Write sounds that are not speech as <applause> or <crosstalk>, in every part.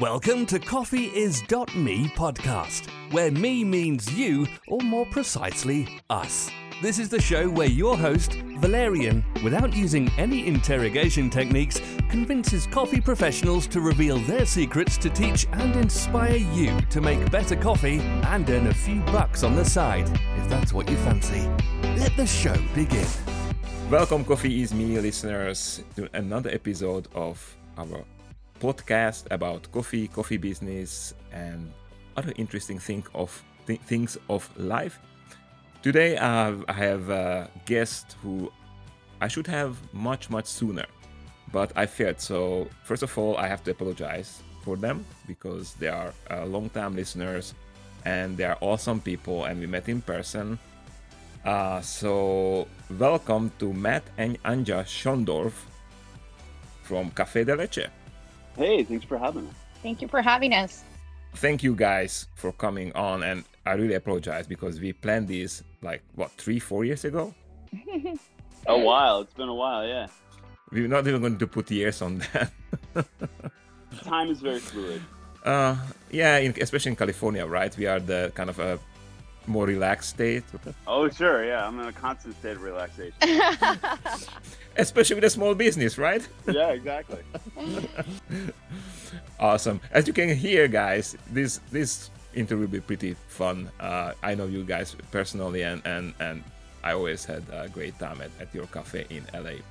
Welcome to coffeeis.me podcast, where me means you, or more precisely, us. This is the show where your host, Valerian, without using any interrogation techniques, convinces coffee professionals to reveal their secrets to teach and inspire you to make better coffee and earn a few bucks on the side, if that's what you fancy. Let the show begin. Welcome, Coffee is Me listeners, to another episode of our podcast about coffee, coffee business, and other interesting thing of th- things of life. Today, uh, I have a guest who I should have much, much sooner, but I failed. So, first of all, I have to apologize for them because they are uh, long-time listeners and they are awesome people, and we met in person. Uh, so, welcome to Matt and Anja Schondorf from Cafe de Leche. Hey, thanks for having us. Thank you for having us. Thank you guys for coming on, and I really apologize because we planned this like what three, four years ago. <laughs> A while. It's been a while, yeah. We're not even going to put years on that. Time is very fluid. uh, yeah, in, especially in California, right? We are the kind of a more relaxed state, Oh, sure, yeah. I'm in a constant state of relaxation. <laughs> especially with a small business, right? <laughs> yeah, exactly. <laughs> Awesome. As you can hear, guys, this this interview will be pretty fun. Uh, I know you guys personally, and and and I always had a great time at, at your cafe in LA.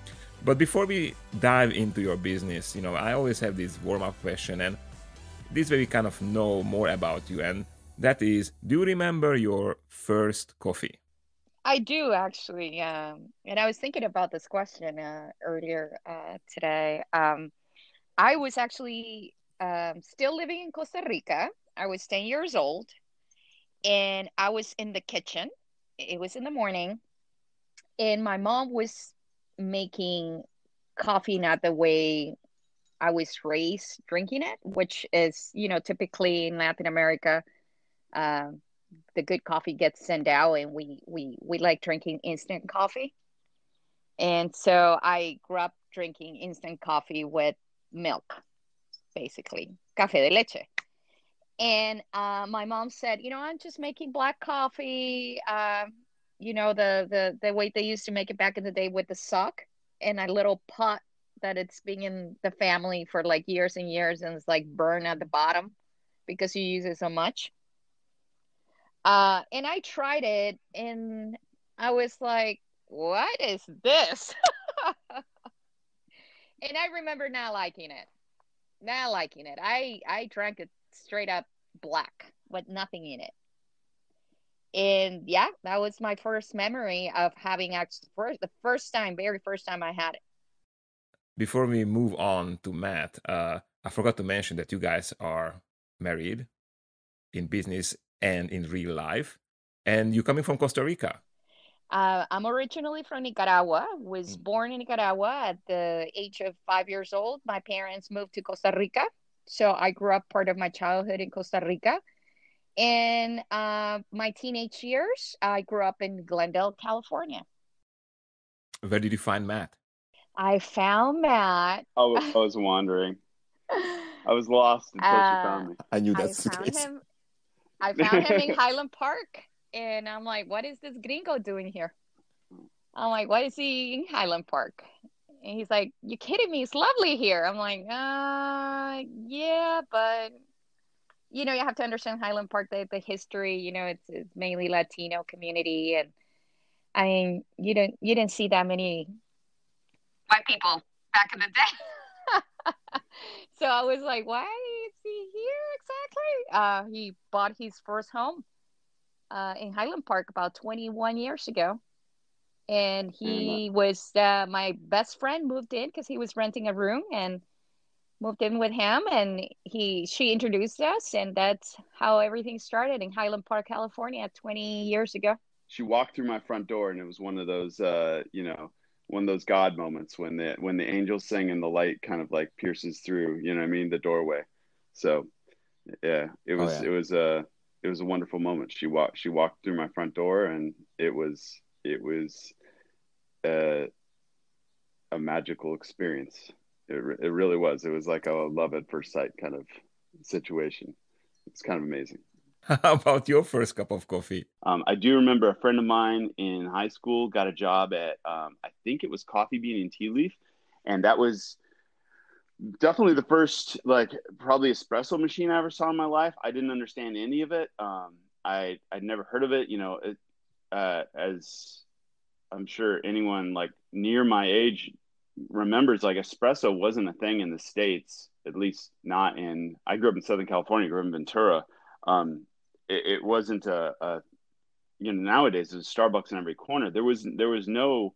But before we dive into your business, you know, I always have this warm up question, and this way we kind of know more about you, and that is, do you remember your first coffee? I do actually, um, and I was thinking about this question uh, earlier uh, today. Um, I was actually um, still living in Costa Rica. I was 10 years old, and I was in the kitchen. It was in the morning, and my mom was making coffee not the way I was raised drinking it, which is, you know, typically in Latin America. Um, the good coffee gets sent out and we we we like drinking instant coffee. And so i grew up drinking instant coffee with milk basically cafe de leche. And uh, my mom said you know i'm just making black coffee uh, you know the the the way they used to make it back in the day with the sock and a little pot that it's been in the family for like years and years and it's like burned at the bottom because you use it so much uh, and I tried it and I was like, what is this? <laughs> and I remember not liking it. Not liking it. I I drank it straight up black with nothing in it. And yeah, that was my first memory of having actually first the first time, very first time I had it. Before we move on to Matt, uh, I forgot to mention that you guys are married in business and in real life, and you're coming from Costa Rica. Uh, I'm originally from Nicaragua. Was Mm. born in Nicaragua at the age of five years old. My parents moved to Costa Rica, so I grew up part of my childhood in Costa Rica. In uh, my teenage years, I grew up in Glendale, California. Where did you find Matt? I found Matt. I was, I <laughs> was wandering. <laughs> I was lost until she Uh, found me. I knew I that's the found case. him. I found him in Highland Park, and I'm like, "What is this gringo doing here?" I'm like, "What is he in Highland Park?" And he's like, "You kidding me? It's lovely here." I'm like, "Uh, yeah, but you know, you have to understand Highland Park, the the history. You know, it's it's mainly Latino community, and I mean, you didn't you didn't see that many white people back in the day." <laughs> so I was like, why he here exactly? Uh, he bought his first home uh, in Highland Park about 21 years ago. And he was uh, my best friend moved in because he was renting a room and moved in with him and he she introduced us and that's how everything started in Highland Park, California 20 years ago. She walked through my front door, and it was one of those, uh, you know, one of those God moments when the when the angels sing and the light kind of like pierces through. You know what I mean? The doorway. So, yeah, it was yeah. it was a it was a wonderful moment. She walked she walked through my front door, and it was it was uh, a magical experience. It, it really was. It was like a love at first sight kind of situation. It's kind of amazing. <laughs> How about your first cup of coffee? Um, I do remember a friend of mine in high school got a job at, um, I think it was Coffee Bean and Tea Leaf. And that was definitely the first, like, probably espresso machine I ever saw in my life. I didn't understand any of it. Um, I, I'd never heard of it. You know, it, uh, as I'm sure anyone like near my age remembers, like, espresso wasn't a thing in the States, at least not in, I grew up in Southern California, grew up in Ventura. Um, it, it wasn't a, a, you know nowadays there's Starbucks in every corner. There was there was no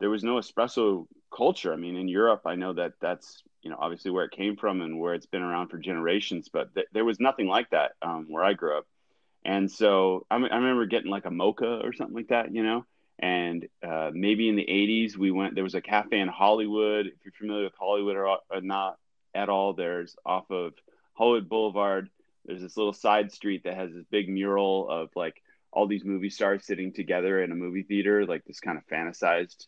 there was no espresso culture. I mean, in Europe, I know that that's you know obviously where it came from and where it's been around for generations, but th- there was nothing like that um, where I grew up. And so I, I remember getting like a mocha or something like that, you know. And uh, maybe in the '80s, we went. There was a cafe in Hollywood. If you're familiar with Hollywood or, or not at all, there's off of Hollywood Boulevard there's this little side street that has this big mural of like all these movie stars sitting together in a movie theater, like this kind of fantasized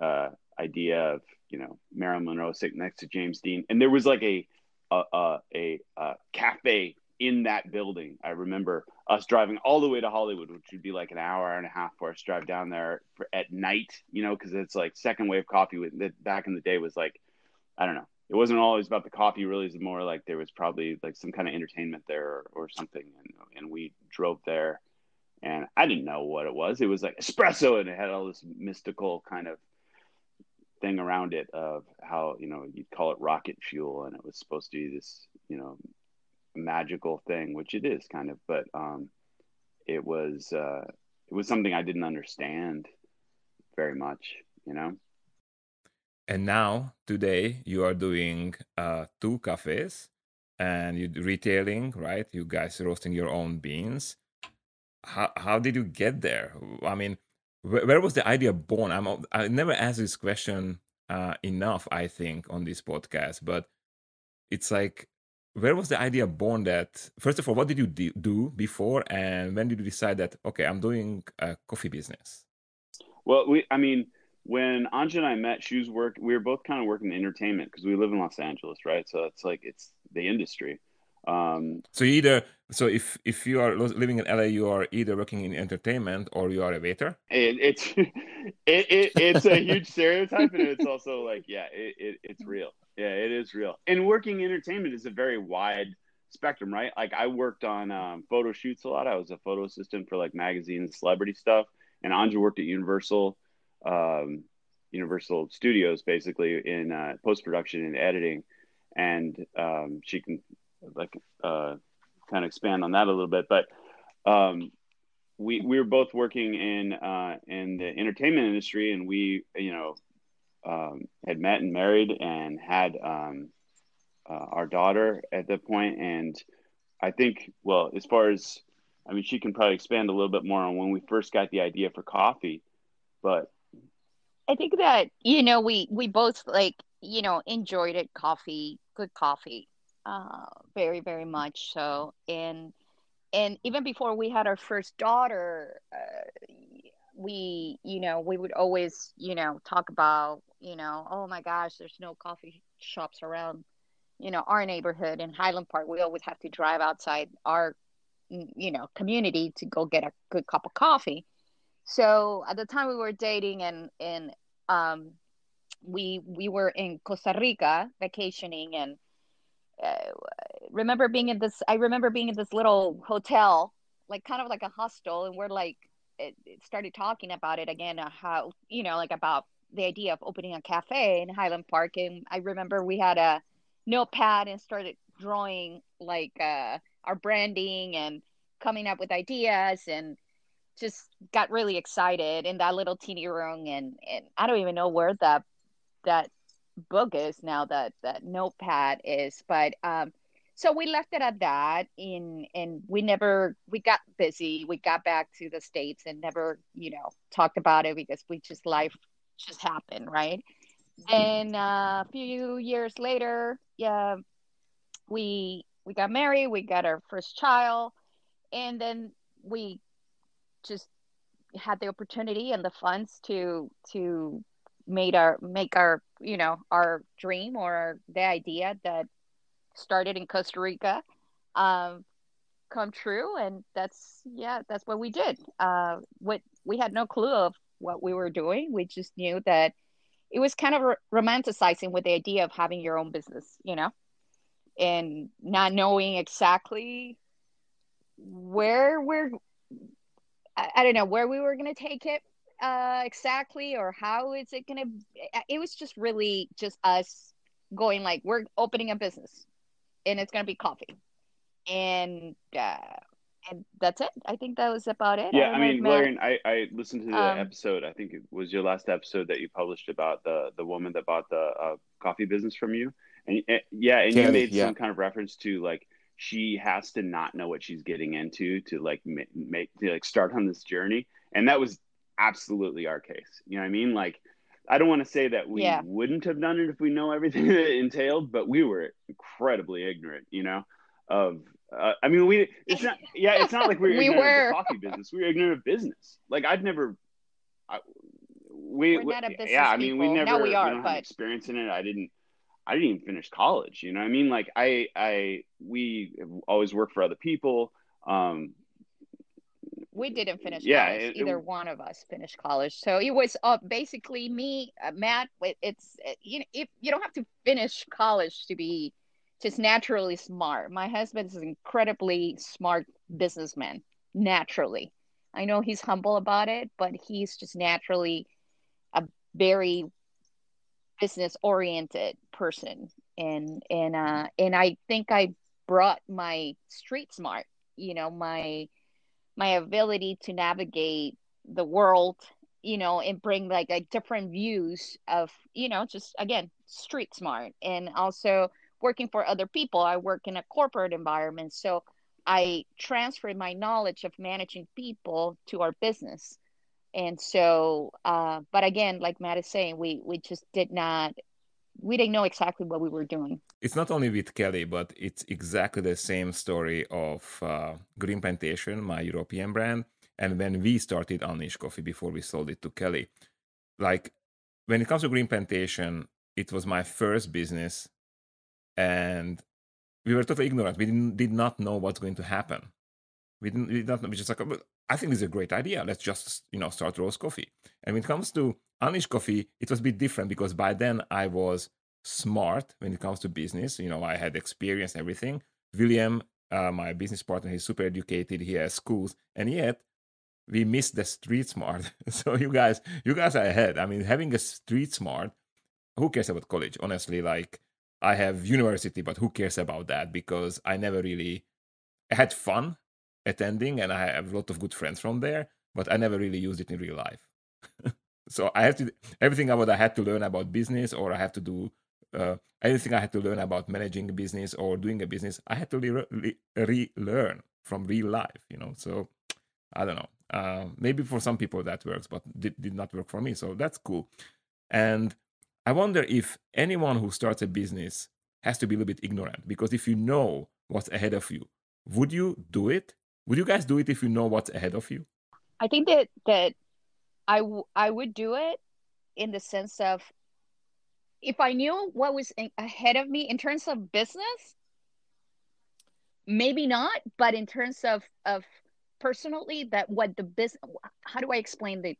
uh, idea of you know Marilyn Monroe sitting next to James Dean, and there was like a a, a, a, a cafe in that building. I remember us driving all the way to Hollywood, which would be like an hour and a half for us drive down there for, at night, you know, because it's like second wave coffee. With back in the day was like, I don't know, it wasn't always about the coffee really it was more like there was probably like some kind of entertainment there or, or something and, and we drove there and i didn't know what it was it was like espresso and it had all this mystical kind of thing around it of how you know you'd call it rocket fuel and it was supposed to be this you know magical thing which it is kind of. But um it was uh it was something i didn't understand very much you know? And now today you are doing uh, two cafes and you retailing right? You guys roasting your own beans. How, how did you get there? I mean where, where was the idea born i'm i never asked this question uh, enough i think on this podcast but it's like where was the idea born that first of all what did you do before and when did you decide that okay i'm doing a coffee business well we i mean when Anja and I met, she was work. We were both kind of working in entertainment because we live in Los Angeles, right? So it's like it's the industry. Um, so either so if if you are living in LA, you are either working in entertainment or you are a waiter. It, it's <laughs> it, it, it's a huge stereotype, and it's also like yeah, it, it it's real. Yeah, it is real. And working entertainment is a very wide spectrum, right? Like I worked on um, photo shoots a lot. I was a photo assistant for like magazines, celebrity stuff, and Anja worked at Universal um, Universal Studios, basically in uh, post production and editing, and um, she can like uh, kind of expand on that a little bit. But um, we we were both working in uh, in the entertainment industry, and we you know um, had met and married and had um, uh, our daughter at that point. and I think well as far as I mean, she can probably expand a little bit more on when we first got the idea for coffee, but I think that you know we we both like you know enjoyed it coffee good coffee uh very very much so. And and even before we had our first daughter uh, we you know we would always you know talk about you know oh my gosh there's no coffee shops around you know our neighborhood in highland park. We always have to drive outside our you know community to go get a good cup of coffee. So at the time we were dating and and um, we we were in Costa Rica vacationing and uh, remember being in this I remember being in this little hotel like kind of like a hostel and we're like it, it started talking about it again uh, how you know like about the idea of opening a cafe in Highland Park and I remember we had a notepad and started drawing like uh, our branding and coming up with ideas and just got really excited in that little teeny room and and I don't even know where that that book is now that that notepad is but um so we left it at that in and we never we got busy we got back to the states and never you know talked about it because we just life just happened right? And uh, a few years later yeah we we got married we got our first child and then we just had the opportunity and the funds to to made our make our you know our dream or the idea that started in Costa Rica um, come true, and that's yeah, that's what we did. Uh, what we had no clue of what we were doing. We just knew that it was kind of romanticizing with the idea of having your own business, you know, and not knowing exactly where we're I, I don't know where we were going to take it uh, exactly or how is it going to it was just really just us going like we're opening a business and it's going to be coffee. And uh, and that's it. I think that was about it. Yeah i, I mean Lauren, I, I listened to the um, episode. I think it was your last episode that you published about the the woman that bought the uh, coffee business from you. And, and yeah and you made yeah. some kind of reference to like she has to not know what she's getting into to like make to like start on this journey. And that was absolutely our case you know what i mean like i don't want to say that we yeah. wouldn't have done it if we know everything <laughs> that it entailed but we were incredibly ignorant you know of uh, i mean we it's not <laughs> yeah it's not like we were we ignorant were. of the coffee business we were ignorant of business like i'd never I, we, we yeah i mean we never no, we, are, we but... in it i didn't I didn't even finish college. You know, I mean, like I, I, we always work for other people. Um, we didn't finish yeah, college. It, Either it, one of us finished college, so it was uh, basically me, uh, Matt. It's uh, you know, if you don't have to finish college to be just naturally smart. My husband is an incredibly smart businessman. Naturally, I know he's humble about it, but he's just naturally a very business oriented person and and uh and i think i brought my street smart you know my my ability to navigate the world you know and bring like a different views of you know just again street smart and also working for other people. I work in a corporate environment so i transferred my knowledge of managing people to our business. And so uh, but again like matt is saying we we just did not we didn't know exactly what we were doing. It's not only with kelly but it's exactly the same story of uh, green plantation my european brand and when we started unleash coffee before we sold it to kelly. Like when it comes to green plantation it was my first business and we were totally ignorant. We did not know what's going to happen. We didn't we did not we just like I think this is a great idea. Let's just, you know, start roast coffee. And when it comes to Unleash Coffee, it was a bit different because by then I was smart when it comes to business. You know, I had experience, everything. William, uh, my business partner, he's super educated. He has schools, and yet we missed the street smart. <laughs> so you guys, you guys are ahead. I mean, having a street smart. Who cares about college? Honestly, like I have university, but who cares about that? Because I never really I had fun attending and I have a lot of good friends from there, but I never really used it in real life. <laughs> so I have to everything about I had to learn about business or I have to do uh, anything I had to learn about managing a business or doing a business, I had to re- relearn from real life, you know. So I don't know. Uh, maybe for some people that works, but did, did not work for me. So that's cool. And I wonder if anyone who starts a business has to be a little bit ignorant because if you know what's ahead of you, would you do it? Would you guys do it if you know what's ahead of you? I think that that I, w- I would do it in the sense of if I knew what was in- ahead of me in terms of business, maybe not, but in terms of of personally that what the business how do I explain the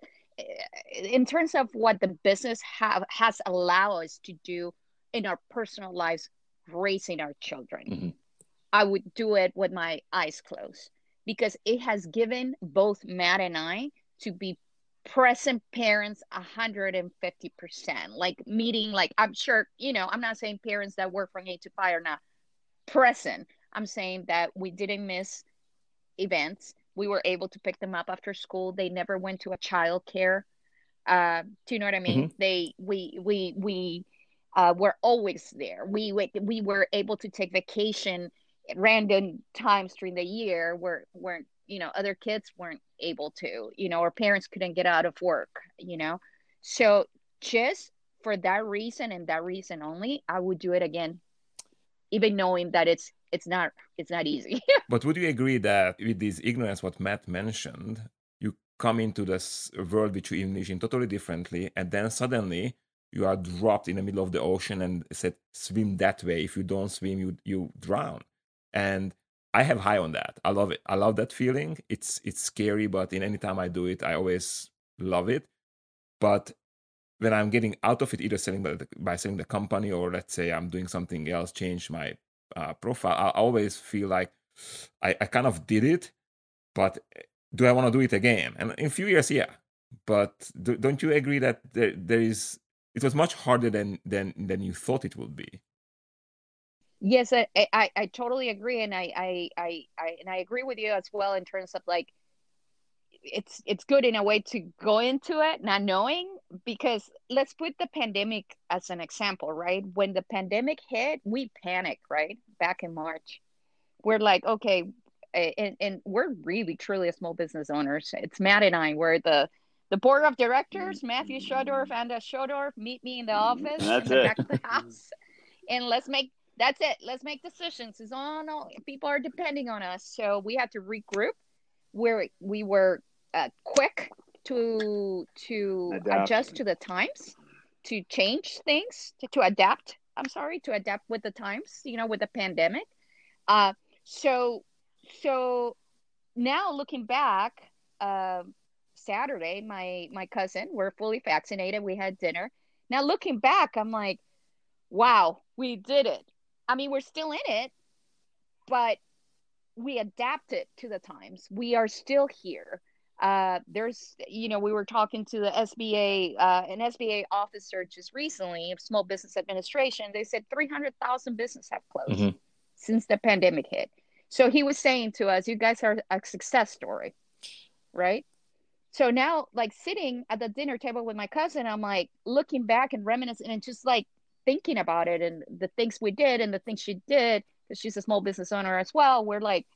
in terms of what the business have has allowed us to do in our personal lives raising our children. Mm-hmm. I would do it with my eyes closed because it has given both Matt and I to be present parents 150% like meeting like i'm sure you know i'm not saying parents that work from 8 to 5 are not present. I'm saying that we didn't miss events. We were able to pick them up after school. They never went to a child care uh, do you know what i mean? Mm-hmm. they we we we uh, were always there. We we were able to take vacation random times during the year where weren't you know other kids weren't able to you know or parents couldn't get out of work you know? So just for that reason and that reason only i would do it again even knowing that it's it's not it's not easy. <laughs> But would you agree that with this ignorance what matt mentioned you come into this world which you envision totally differently and then suddenly you are dropped in the middle of the ocean and said swim that way. If you don't swim you you drown and i have high on that. I love it. I love that feeling. It's it's scary but in any time i do it i always love it. But when i'm getting out of it either selling by, by selling the company or let's say i'm doing something else change my uh, profile i always feel like I, I kind of did it but eh, do i want to do it again? And in a few years yeah. But do, don't you agree that there, there is it was much harder than than than you thought it would be yes i i, I totally agree and I, I i i and i agree with you as well in terms of like it's it's good in a way to go into it not knowing because let's put the pandemic as an example right? When the pandemic hit we panicked right back in march. We're like okay and, and we're really truly a small business owners. It's matt and i we're the the board of directors, Matthew Schodorf, Anja Schodorf, meet me in the mm-hmm. office that's in the it. back of the <laughs> house, and let's make that's it. Let's make decisions. It's all no, people are depending on us, so we had to regroup. Where we were uh, quick to to Adapt. adjust to the times, to change things, to, to adapt. I'm sorry, to adapt with the times. You know, with the pandemic. Uh, so so now looking back. Uh, Saturday, my my cousin, we're fully vaccinated. We had dinner. Now looking back, I'm like, wow, we did it. I mean, we're still in it, but we adapted it to the times. We are still here. Uh, there's, you know, we were talking to the SBA, uh, an SBA officer just recently of Small Business Administration. They said 300,000 businesses have closed Mhm. since the pandemic hit. So he was saying to us, you guys are a success story, right? So now, like sitting at the dinner table with my cousin, I'm like looking back and reminiscing and just like thinking about it and the things we did and the things she did because she's a small business owner as well. We're like,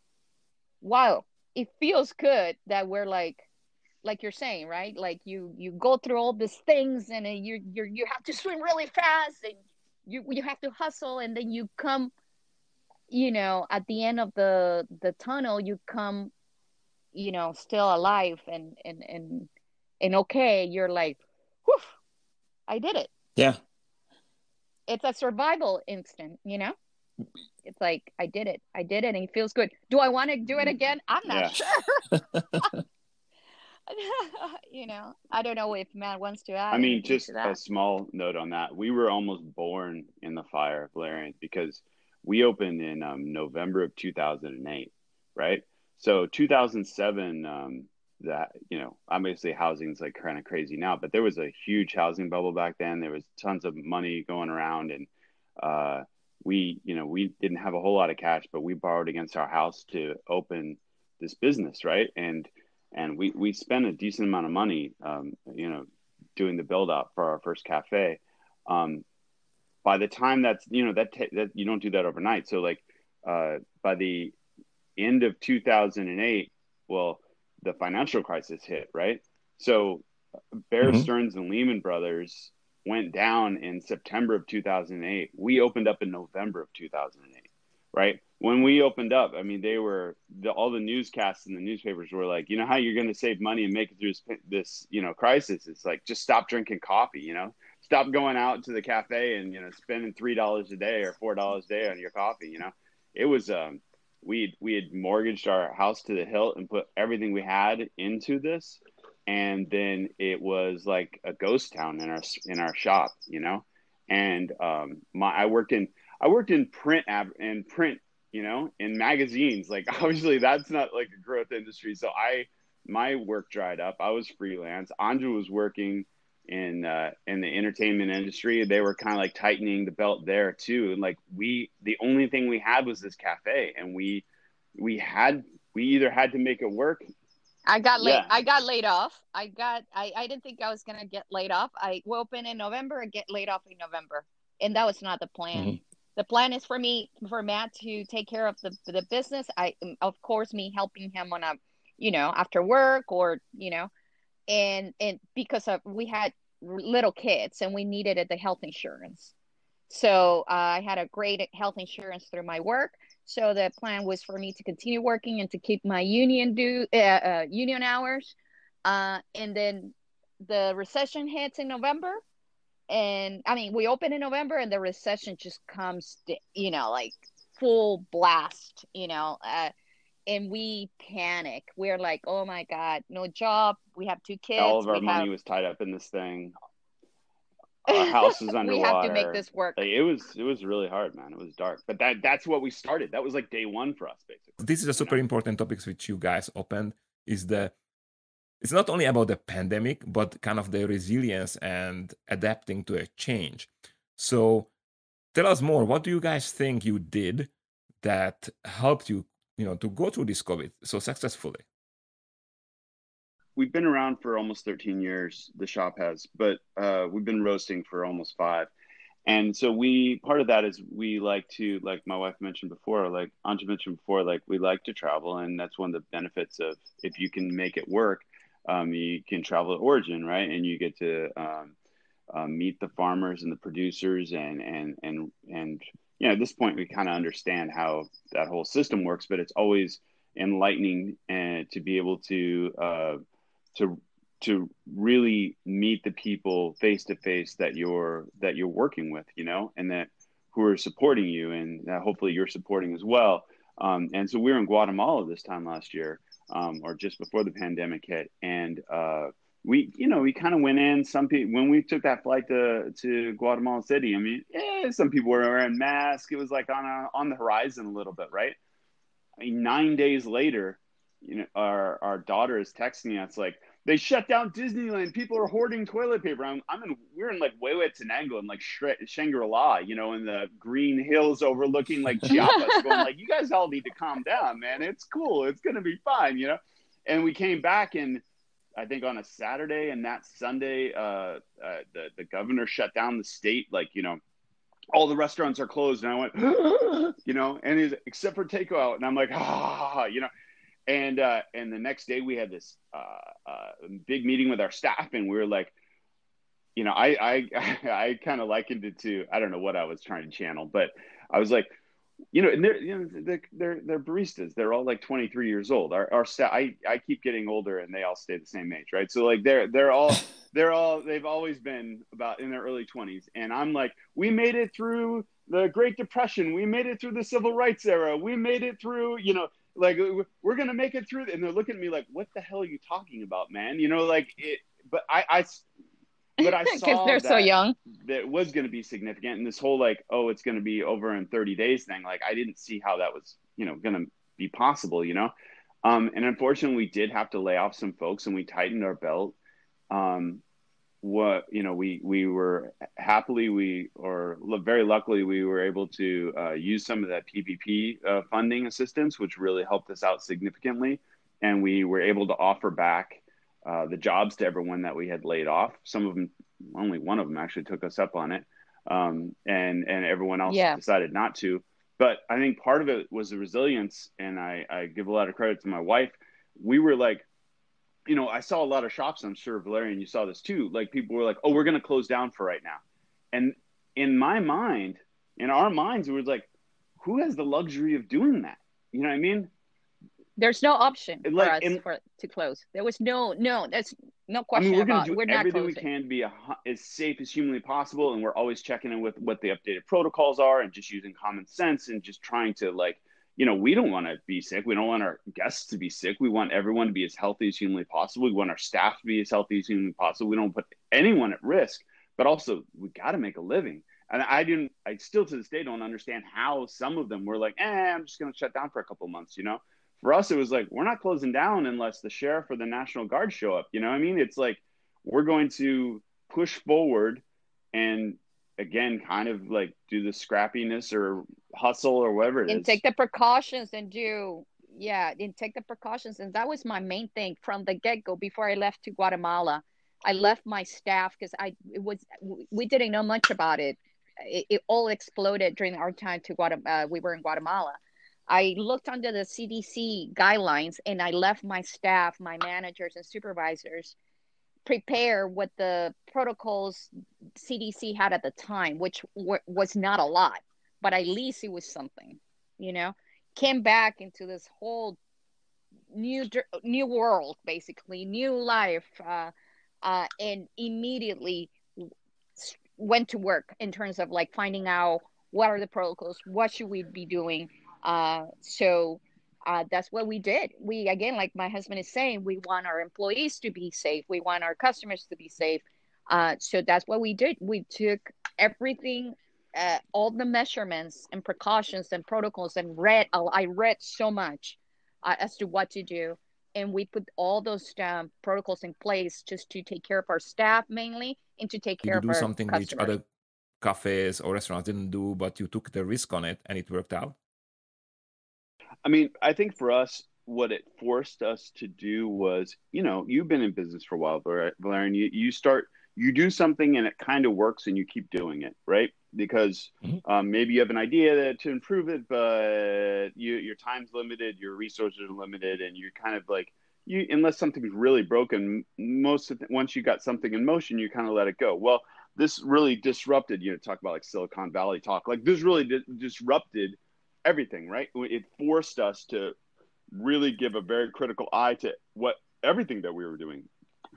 wow, it feels good that we're like, like you're saying, right? Like you you go through all these things and you you you have to <laughs> swim really fast and you you have to hustle and then you come, you know, at the end of the the tunnel, you come you know still alive and and and and okay you're like whew i did it yeah it's a survival instinct you know it's like i did it i did it and it feels good do i want to do it again i'm not Yeah. sure <laughs> <laughs> you know i don't know if matt wants to add I mean, just a small note on that. We were almost born in the fire, Valerian, because we opened in um, November of 2008, right? So 2007, um, that you know, obviously housing's like kind of crazy now, but there was a huge housing bubble back then. There was tons of money going around, and uh, we, you know, we didn't have a whole lot of cash, but we borrowed against our house to open this business, right? And and we we spent a decent amount of money, um, you know, doing the build out for our first cafe. Um, by the time that's you know that ta- that you don't do that overnight. So like uh, by the end of 2008, well, the financial crisis hit, right? So Bear Mhm. Stearns and Lehman Brothers went down in September of 2008. We opened up in November of 2008, right? When we opened up, I mean, they were the, all the newscasts and the newspapers were like, you know, how you're going to save money and make it through this, this, you know, crisis. It's like just stop drinking coffee, you know, stop going out to the cafe and you know spending three dollars a day or four dollars a day on your coffee. You know, it was um, we we had mortgaged our house to the hilt and put everything we had into this, and then it was like a ghost town in our in our shop. You know, and um, my I worked in I worked in print ab and print. You know, in magazines. Like <laughs> obviously that's not like a growth industry. So I my work dried up. I was freelance. Andrew was working in uh, in the entertainment industry. They were kind of like tightening the belt there too. And like we, the only thing we had was this cafe, and we we had we either had to make it work. I got laid. Yeah. I got laid off. I got. I, I didn't think I was gonna get laid off. I will open in November and get laid off in November, and that was not the plan. Mhm. The plan is for me, for Matt to take care of the the business. I, of course, me helping him on a, you know, after work or you know, and and because of we had little kids and we needed the health insurance, so uh, I had a great health insurance through my work. So the plan was for me to continue working and to keep my union do uh, uh, union hours, uh, and then the recession hits in November, and I mean, we open in November, and the recession just comes, you know, like full blast, you know, uh, and we panic. We're like, oh my god, no job. We have two kids. All of our we money have, was tied up in this thing. <laughs> Our house is underwater. <laughs> we have to make this work. Like, it was it was really hard, man. It was dark, but that that's what we started. That was like day one for us, basically. This is a super important topic which you guys opened. Is the it's not only about the pandemic, but kind of the resilience and adapting to a change. So tell us more. What do you guys think you did that helped you, you know, to go through this COVID so successfully? We've been around for almost 13 years. The shop has, but uh, we've been roasting for almost five. And so we part of that is we like to, like my wife mentioned before, like Anja mentioned before, like we like to travel, and that's one of the benefits of if you can make it work um, you can travel to origin, right? And you get to um, uh, meet the farmers and the producers, and and and and you know, at this point, we kind of understand how that whole system works, but it's always enlightening and to be able to uh, to to really meet the people face to face that you're that you're working with, you know, and that who are supporting you, and that hopefully you're supporting as well. Um, and so we were in Guatemala this time last year, um, or just before the pandemic hit, and uh, we, you know, we kind of went in. Some people, when we took that flight to to Guatemala City, I mean, yeah, some people were wearing masks. It was like on a, on the horizon a little bit, right? I mean, nine days later, you know, our our daughter is texting us like, they shut down Disneyland. People are hoarding toilet paper. I'm, I'm in, we're in like Huehuetenango and like Shangri-La, you know, in the green hills overlooking like <laughs> Chiapas going like, you guys all need to calm down, man. It's cool. It's going to be fine, you know? And we came back and I think on a Saturday and that Sunday, uh, uh, the, the governor shut down the state, like, you know, all the restaurants are closed. And I went, <gasps> you know, and he's except for takeout. And I'm like, ah, you know, and uh, and the next day we had this uh, uh, big meeting with our staff, and we were like, you know, I I <laughs> I kind of likened it to I don't know what I was trying to channel, but I was like, you know, and they're you know they're they're, they're baristas. They're all like 23 years old. Our our staff, I I keep getting older, and they all stay the same age, right? So like they're they're all <laughs> they're all they've always been about in their early 20s, and I'm like, we made it through the Great Depression. We made it through the Civil Rights era. We made it through, you know, like we're gonna make it through and they're looking at me like what the hell are you talking about man you know like it but i i but i <laughs> saw they're that, so young. that was going to be significant and this whole like oh it's going to be over in 30 days thing like i didn't see how that was you know going to be possible you know? Um and unfortunately we did have to lay off some folks and we tightened our belt. Um what you know we we were happily we or very luckily we were able to uh, use some of that ppp uh, funding assistance which really helped us out significantly and we were able to offer back uh, the jobs to everyone that we had laid off some of them only one of them actually took us up on it um, and and everyone else yeah. decided not to but i think part of it was the resilience and I, I give a lot of credit to my wife we were like you know, I saw a lot of shops. I'm sure Valerian, you saw this too. Like people were like, "Oh, we're going to close down for right now," and in my mind, in our minds, it was like, "Who has the luxury of doing that?" You know what I mean? There's no option for us and, for to close. There was no, no. that's no question I mean, we're about. Do we're everything we can to be a, as safe as humanly possible, and we're always checking in with what the updated protocols are, and just using common sense, and just trying to like you know, we don't want to be sick. We don't want our guests to be sick. We want everyone to be as healthy as humanly possible. We want our staff to be as healthy as humanly possible. We don't put anyone at risk, but also we got to make a living. And I didn't, I still to this day don't understand how some of them were like, eh, I'm just going to shut down for a couple months, you know? For us, it was like, we're not closing down unless the sheriff or the National Guard show up. You know I mean? It's like, we're going to push forward and again kind of like do the scrappiness or hustle or whatever it and is. take the precautions and do yeah and take the precautions and that was my main thing from the get-go before i left to guatemala i left my staff because i it was we didn't know much about it it, it all exploded during our time to guatemala uh, we were in guatemala i looked under the cdc guidelines and i left my staff my managers and supervisors prepare what the protocols CDC had at the time, which w- was not a lot, but at least it was something, you know, came back into this whole new new world, basically new life, uh, uh, and immediately went to work in terms of like finding out what are the protocols, what should we be doing. Uh, so uh, that's what we did. We again, like my husband is saying, we want our employees to be safe. We want our customers to be safe. Uh, so that's what we did. We took everything, uh, all the measurements and precautions and protocols, and read. I read so much uh, as to what to do, and we put all those um, protocols in place just to take care of our staff mainly, and to take Did care you of do something which other cafes or restaurants didn't do, but you took the risk on it and it worked out? I mean, I think for us, what it forced us to do was, you know, you've been in business for a while, Valer- Valerian. You, you start, you do something and it kind of works and you keep doing it, right? Because Mhm. um, maybe you have an idea to improve it, but you, your time's limited, your resources are limited, and you're kind of like, you unless something's really broken, most of the, once you got something in motion, you kind of let it go. Well, this really disrupted. You know, talk about like Silicon Valley talk. Like this really di- disrupted everything, right? It forced us to really give a very critical eye to what everything that we were doing,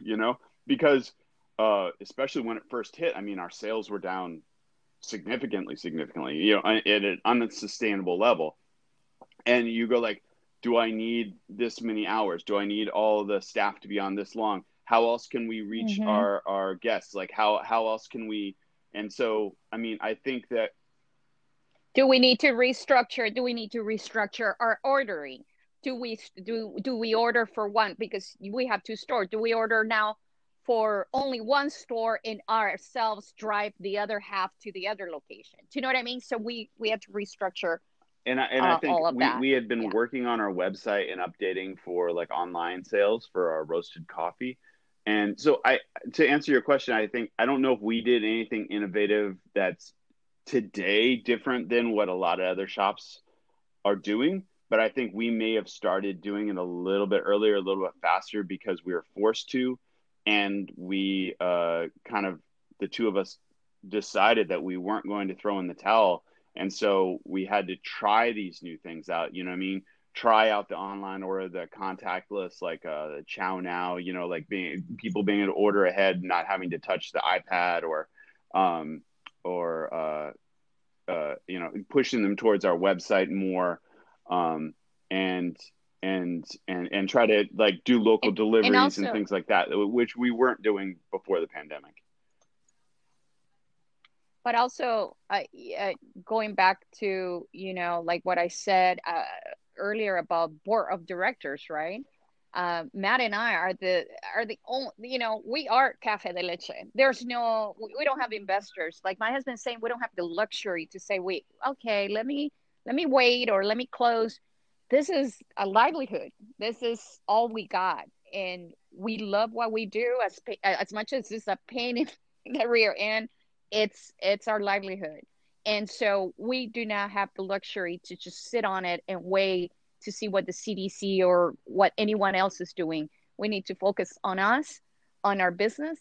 you know, because uh, especially when it first hit, I mean, our sales were down significantly, significantly, you know, at an unsustainable level. And you go like, do I need this many hours? Do I need all the staff to be on this long? How else can we reach Mhm. our our guests? Like how how else can we? And so, I mean, I think that do we need to restructure do we need to restructure our ordering do we do do we order for one because we have two stores do we order now for only one store and ourselves drive the other half to the other location do you know what i mean so we we had to restructure And I, and I uh, think we, that. we had been Yeah. working on our website and updating for like online sales for our roasted coffee. And so I to answer your question, I think I don't know if we did anything innovative that's today different than what a lot of other shops are doing, but I think we may have started doing it a little bit earlier, a little bit faster because we were forced to. And we uh, kind of the two of us decided that we weren't going to throw in the towel. And so we had to try these new things out you know what i mean? Try out the online order the contactless like uh ChowNow you know like being people being able to order ahead not having to touch the ipad or um or uh uh you know pushing them towards our website more um and and and and try to like do local And- and deliveries and, also- things like that which we weren't doing before the pandemic. But also uh, uh, going back to you know like what i said uh, earlier about board of directors right uh, matt and i are the are the only you know we are cafe de leche. There's no we, don't have investors. Like my husband's saying we don't have the luxury to say wait okay let me let me wait or let me close. This is a livelihood. This is all we got. And we love what we do as as much as it's a pain in <laughs> the rear end it's it's our livelihood. And so we do not have the luxury to just sit on it and wait to see what the cdc or what anyone else is doing. We need to focus on us on our business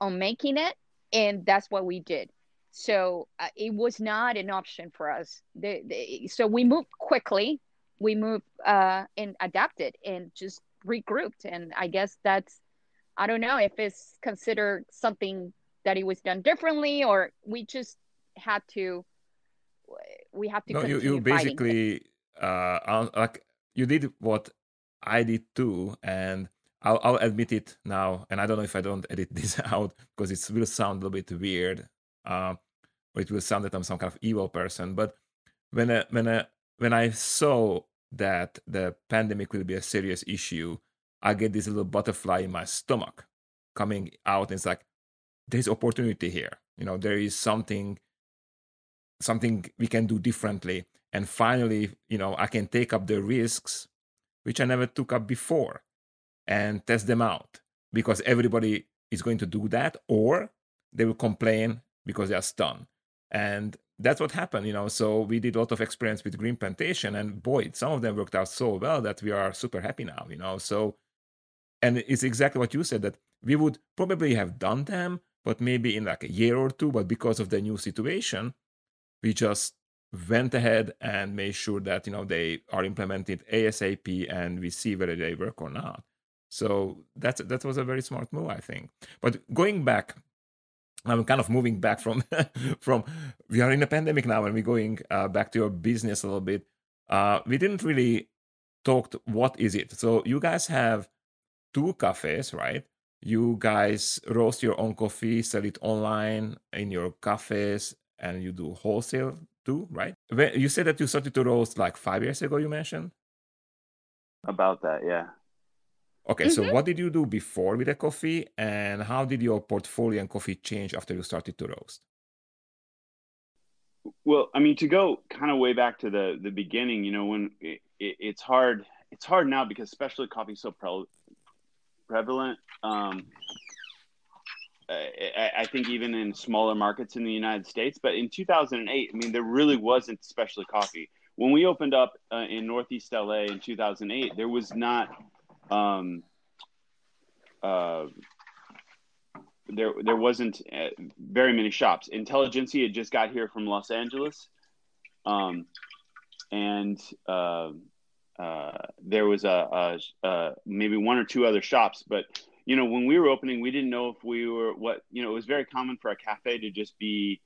on making it and that's what we did. So uh, it was not an option for us. The, the, so we moved quickly. We moved uh, and adapted and just regrouped. And i guess that's i don't know if it's considered something that it was done differently or we just had to we have to no, you, you basically uh like you did what I did too, and I'll, I'll admit it now. And I don't know if I don't edit <laughs> this out because it will sound a little bit weird, uh, or it will sound that I'm some kind of evil person. But when I, when I, when I saw that the pandemic will be a serious issue, I get this little butterfly in my stomach coming out. And it's like there's opportunity here. You know, there is something something we can do differently and finally you know i can take up the risks which i never took up before and test them out. Because everybody is going to do that or they will complain because they are stunned. And that's what happened you know. So we did a lot of experience with green plantation and boy some of them worked out so well that we are super happy now you know. So and it's exactly what you said that we would probably have done them but maybe in like a year or two but because of the new situation we just went ahead and made sure that you know they are implemented asap and we see whether they work or not so that's that was a very smart move i think but going back I'm kind of moving back from <laughs> from we are in a pandemic now and we're going uh, back to your business a little bit. Uh, we didn't really talk what is it. So you guys have two cafes, right? You guys roast your own coffee, sell it online in your cafes, and you do wholesale too, right? You said that you started to roast like five years ago. You mentioned about that, yeah. Okay, mm-hmm. so what did you do before with the coffee, and how did your portfolio and coffee change after you started to roast? Well, I mean, to go kind of way back to the the beginning, you know, when it, it, it's hard, it's hard now because especially coffee is so pre- prevalent. Um, I, I, think even in smaller markets in the United States, but in 2008, I mean, there really wasn't specialty coffee. When we opened up uh, in Northeast LA in 2008, there was not um, uh, there there wasn't uh, very many shops. Intelligentsia had just got here from Los Angeles, um, and uh, uh, there was a, a, a, maybe one or two other shops. But you know, when we were opening, we didn't know if we were what you know. It was very common for a cafe to just be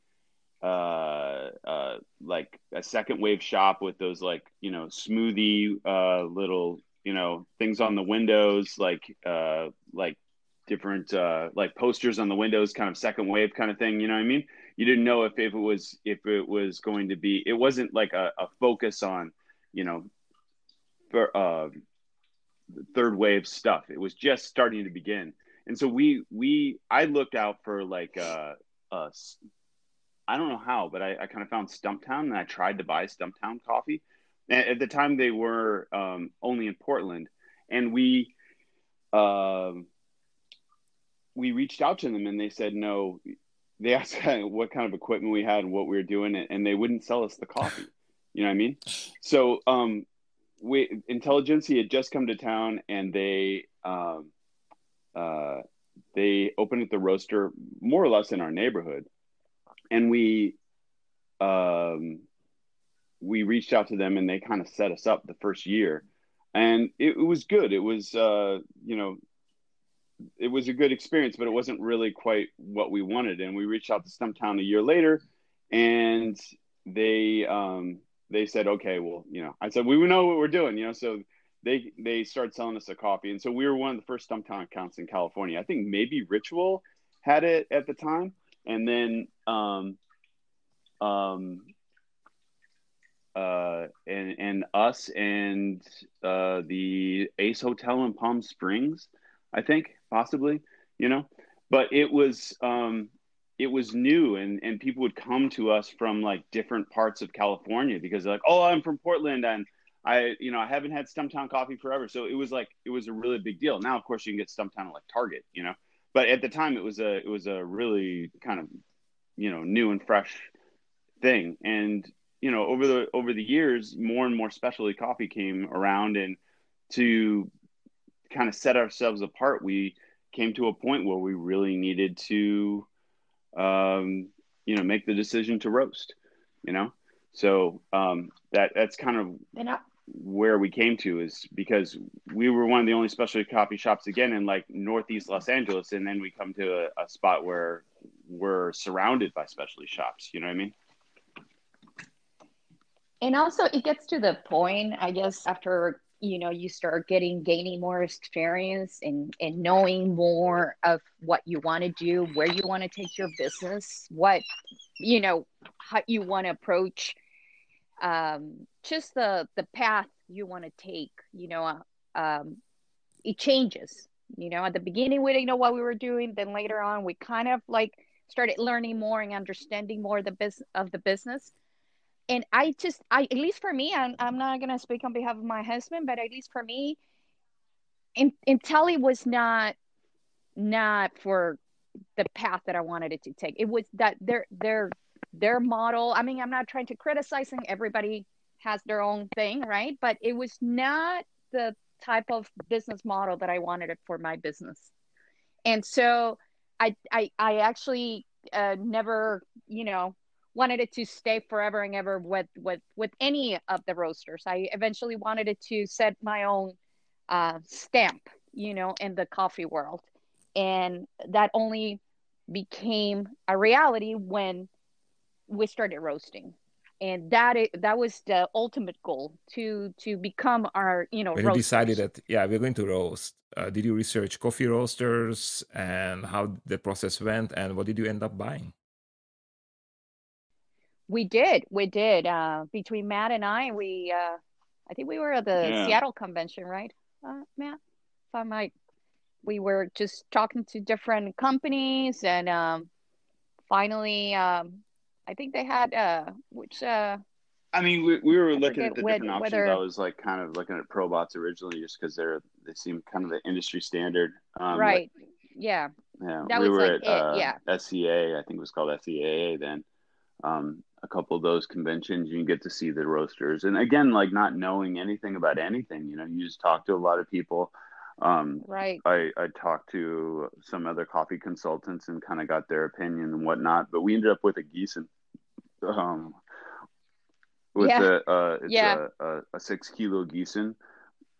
uh, uh, like a second wave shop with those like you know smoothie uh, little you know things on the windows like uh like different uh like posters on the windows kind of second wave kind of thing you know what i mean you didn't know if, if it was if it was going to be it wasn't like a, a focus on you know for uh third wave stuff it was just starting to begin and so we we i looked out for like uh uh i don't know how but i, I kind of found stumptown and i tried to buy stumptown coffee And at the time, they were um, only in Portland, and we um, we reached out to them, and they said no. They asked <laughs> what kind of equipment we had and what we were doing, and they wouldn't sell us the coffee. You know what I mean? So, um, we Intelligentsia had just come to town, and they um, uh, they opened at the roaster more or less in our neighborhood, and we um we reached out to them and they kind of set us up the first year. And it, it was good. It was uh, you know it was a good experience but it wasn't really quite what we wanted. And we reached out to stumptown a year later and they um, they said okay well you know i said we know what we're doing you know so they they started selling us a coffee. And so we were one of the first stumptown accounts in california. I think maybe ritual had it at the time. And then um, um, uh, and and us and uh, the Ace Hotel in Palm Springs, I think possibly, you know, but it was um, it was new and and people would come to us from like different parts of California because like oh I'm from Portland and I you know I haven't had Stumptown coffee forever. So it was like it was a really big deal. Now of course you can get Stumptown at like Target you know? But at the time it was a it was a really kind of you know new and fresh thing. And you know over the over the years more and more specialty coffee came around and to kind of set ourselves apart we came to a point where we really needed to um, you know make the decision to roast you know? So um, that that's kind of I- where we came to is because we were one of the only specialty coffee shops again in like northeast los angeles. And then we come to a, a spot where we're surrounded by specialty shops. You know what i mean? And also it gets to the point i guess after you know you start getting gaining more experience and and knowing more of what you want to do where you want to take your business what you know how you want to approach um just the the path you want to take you know um it changes. You know at the beginning we didn't know what we were doing. Then later on we kind of like started learning more and understanding more the business of the business and I just I at least for me I'm, I'm not gonna speak on behalf of my husband but at least for me in Intelli was not not for the path that I wanted it to take. It was that their their their model I mean I'm not trying to criticizing everybody has their own thing right? But it was not the type of business model that I wanted it for my business. And so I I I actually uh, never you know wanted it to stay forever and ever with with with any of the roasters. I eventually wanted it to set my own uh, stamp, you know, in the coffee world, and that only became a reality when we started roasting. And that is, that was the ultimate goal to to become our you know when you decided that yeah we're going to roast. Uh, did you research coffee roasters and how the process went and what did you end up buying we did we did uh, between matt and i we uh, i think we were at the yeah. seattle convention right uh, matt if i might we were just talking to different companies and um, finally um, i think they had uh, which uh, I mean, we, we were looking at the different options. Whether... I was like kind of looking at Probats originally, just because they're they seem kind of the industry standard. Um, right. Yeah. Yeah. That we were like at uh, yeah. SCA. I think it was called SCAA then. Um, a couple of those conventions, you get to see the roasters, and again, like not knowing anything about anything. You know, you just talk to a lot of people. Um, right. I, I talked to some other coffee consultants and kind of got their opinion and whatnot, but we ended up with a Giesen. Um, with yeah. a, uh, it's yeah. a, a, a, six kilo Giesen.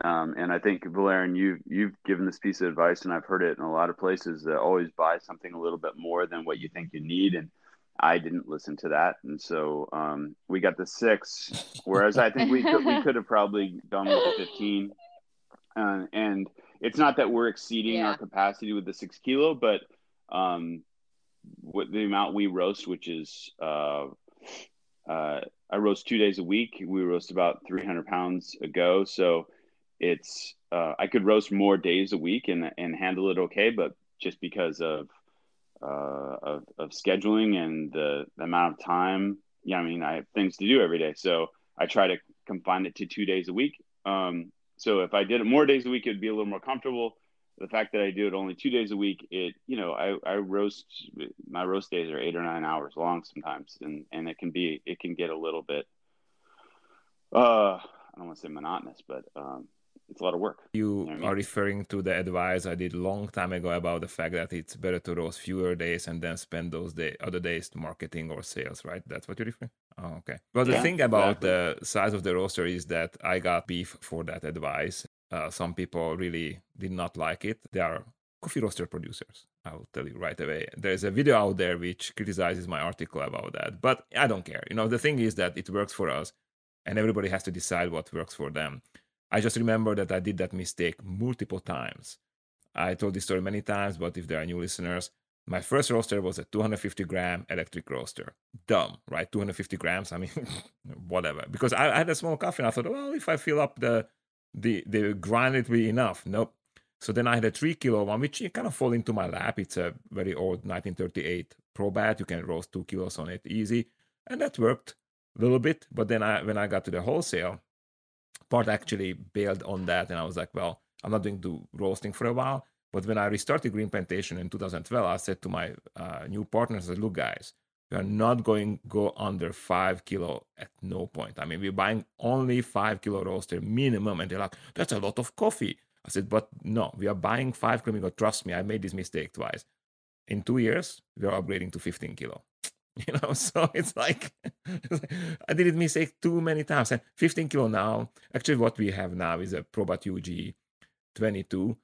Um, and I think Valerian, you've you've given this piece of advice, and I've heard it in a lot of places that always buy something a little bit more than what you think you need. And I didn't listen to that, and so um, we got the six. Whereas I think we could we could have probably done with the fifteen. Uh, and it's not that we're exceeding yeah. our capacity with the six kilo, but um, what the amount we roast, which is uh, uh, I roast two days a week. We roast about 300 pounds a go. So it's, uh, I could roast more days a week and, and handle it okay. But just because of, uh, of, of scheduling and the, the amount of time, yeah, I mean, I have things to do every day. So I try to confine it to two days a week. Um, so if I did it more days a week, it'd be a little more comfortable the fact that I do it only two days a week, it you know I, I roast my roast days are eight or nine hours long sometimes, and and it can be it can get a little bit uh I don't want to say monotonous, but um, it's a lot of work. You, you know are I mean? referring to the advice I did a long time ago about the fact that it's better to roast fewer days and then spend those day, other days to marketing or sales, right? That's what you're referring. Oh, okay. Well, the yeah, thing about exactly. the size of the roaster is that I got beef for that advice uh, some people really did not like it. They are coffee roaster producers. I will tell you right away. There's a video out there which criticizes my article about that, but I don't care. You know, the thing is that it works for us, and everybody has to decide what works for them. I just remember that I did that mistake multiple times. I told this story many times, but if there are new listeners, my first roaster was a 250 gram electric roaster. Dumb, right? 250 grams. I mean, <laughs> whatever. Because I, I had a small coffee and I thought, well, if I fill up the the the grind it will be enough. Nope. So then I had a three kilo one, which you kind of fall into my lap. It's a very old 1938 Probat. You can roast two kilos on it easy, and that worked a little bit. But then I, when I got to the wholesale part, actually bailed on that, and I was like, well, I'm not doing do roasting for a while. But when I restarted Green Plantation in 2012, I said to my uh, new partners, I said, look, guys, we are not going go under five kilo at no point. I mean, we're buying only five kilo roaster minimum, and they're like, that's a lot of coffee. I said, but no, we are buying five kilo. Trust me, I made this mistake twice. In two years, we are upgrading to 15 kilo. <laughs> You know, so it's like, <laughs> I did it mistake too many times. And 15 kilo now, actually, what we have now is a Probat UG 22.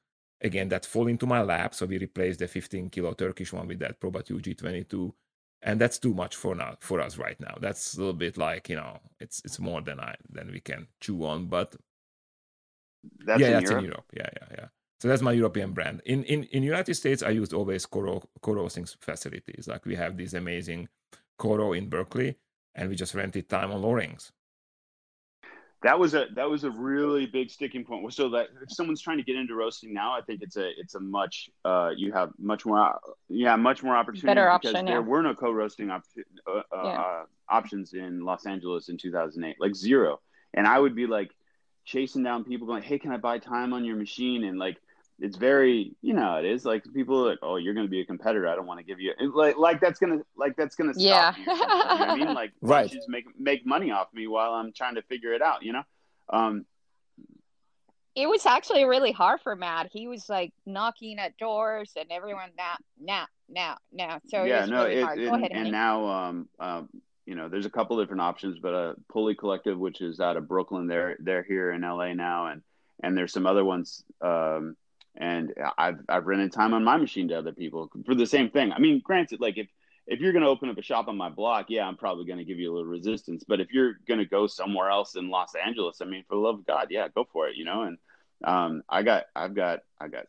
Again, that fall into my lap. So we replaced the 15 kilo Turkish one with that Probat UG 22 and that's too much for now for us right now that's a little bit like you know it's it's more than i than we can chew on but that's yeah in that's Europe? in europe yeah yeah yeah so that's my european brand in in in united states i used always co roasting facilities like we have these amazing coro in berkeley and we just rented time on Lorings that was a that was a really big sticking point. So that if someone's trying to get into roasting now, I think it's a it's a much uh, you have much more yeah much more opportunity better because option. There yeah. were no co-roasting op- uh, uh, yeah. uh, options in Los Angeles in 2008, like zero. And I would be like chasing down people going, "Hey, can I buy time on your machine?" And like it's very you know it is like people are like oh you're going to be a competitor. I don't want to give you like like that's going to like that's going to yeah. you, you know i mean? Like <laughs> right. just make make money off me while i'm trying to figure it out you know? Um it was actually really hard for matt. He was like knocking at doors and everyone now now now now so yeah no really it, it, ahead, and honey. now um um you know there's a couple different options but uh pulley collective which is out of brooklyn they're they're here in la now and and there's some other ones um and I've I've rented time on my machine to other people for the same thing. I mean, granted, like if if you're going to open up a shop on my block, yeah, I'm probably going to give you a little resistance. But if you're going to go somewhere else in Los Angeles, I mean, for the love of God, yeah, go for it, you know. And um, I got I've got I got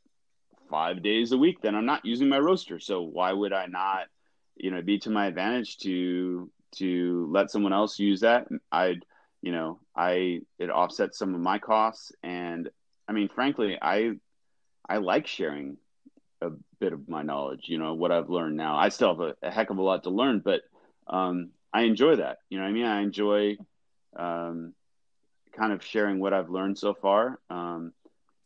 five days a week that I'm not using my roaster, so why would I not, you know, be to my advantage to to let someone else use that? I'd you know I it offsets some of my costs, and I mean, frankly, I I like sharing a bit of my knowledge, you know, what I've learned now. I still have a, a heck of a lot to learn, but um, I enjoy that. You know I mean? I enjoy um, kind of sharing what I've learned so far. Um,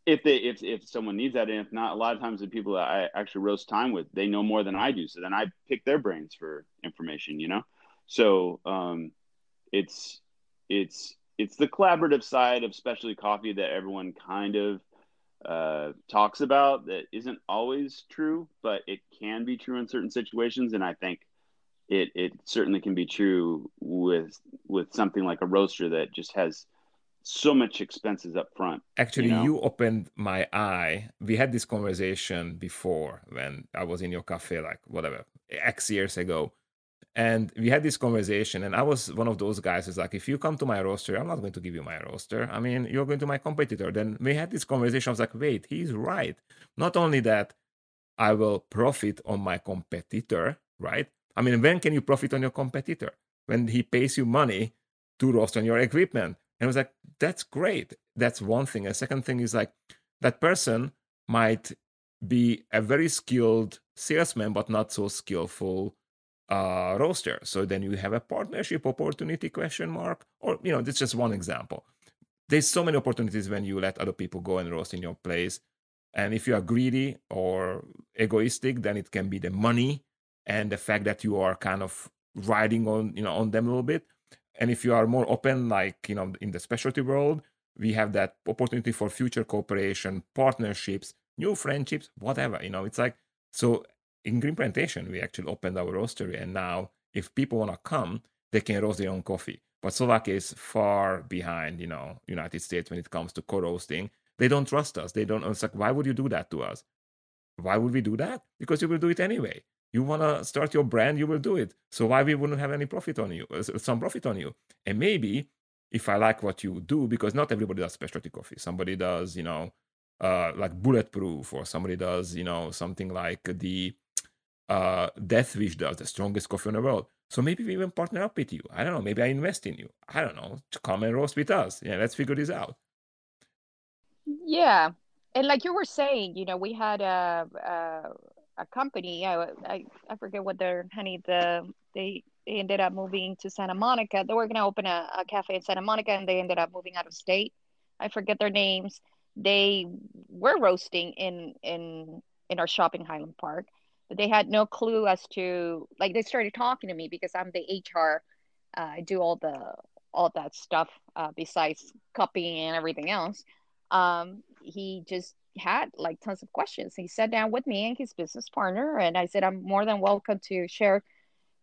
if they if if someone needs that, and if not, a lot of times the people that I actually roast time with, they know more than I do. So then I pick their brains for information, you know. So um, it's it's it's the collaborative side of specialty coffee that everyone kind of uh, talks about that isn't always true, but it can be true in certain situations. And I think it it certainly can be true with with something like a roaster that just has so much expenses up front. Actually, you, know? you, opened my eye. We had this conversation before when I was in your cafe, like whatever, X years ago and we had this conversation and i was one of those guys who's like if you come to my roster i'm not going to give you my roster. I mean you're going to my competitor. Then we had this conversation. I was like wait he's right. Not only that i will profit on my competitor right? I mean when can you profit on your competitor? When he pays you money to roster on your equipment. And i was like that's great. That's one thing. A second thing is like that person might be a very skilled salesman but not so skillful uh, roaster. So then you have a partnership opportunity question mark, or you know, that's just one example. There's so many opportunities when you let other people go and roast in your place. And if you are greedy or egoistic, then it can be the money and the fact that you are kind of riding on, you know, on them a little bit. And if you are more open, like you know, in the specialty world, we have that opportunity for future cooperation, partnerships, new friendships, whatever. You know, it's like so in Green Plantation, we actually opened our roastery, and now if people want to come, they can roast their own coffee. But Slovakia is far behind, you know, United States when it comes to co-roasting. They don't trust us. They don't. It's like, why would you do that to us? Why would we do that? Because you will do it anyway. You want to start your brand, you will do it. So why we wouldn't have any profit on you, uh, some profit on you? And maybe if I like what you do, because not everybody does specialty coffee. Somebody does, you know, uh, like bulletproof, or somebody does, you know, something like the uh, Death Wish does, the strongest coffee in the world. So maybe we even partner up with you. I don't know. Maybe I invest in you. I don't know. To come and roast with us. Yeah, let's figure this out. Yeah, and like you were saying, you know, we had a a, a company. I, I I forget what their honey the they they ended up moving to Santa Monica. They were going to open a, a cafe in Santa Monica, and they ended up moving out of state. I forget their names. They were roasting in in in our shopping Highland Park they had no clue as to like they started talking to me because I'm the HR. Uh, I do all the all that stuff uh, besides copying and everything else. Um, he just had like tons of questions. He sat down with me and his business partner, and I said, "I'm more than welcome to share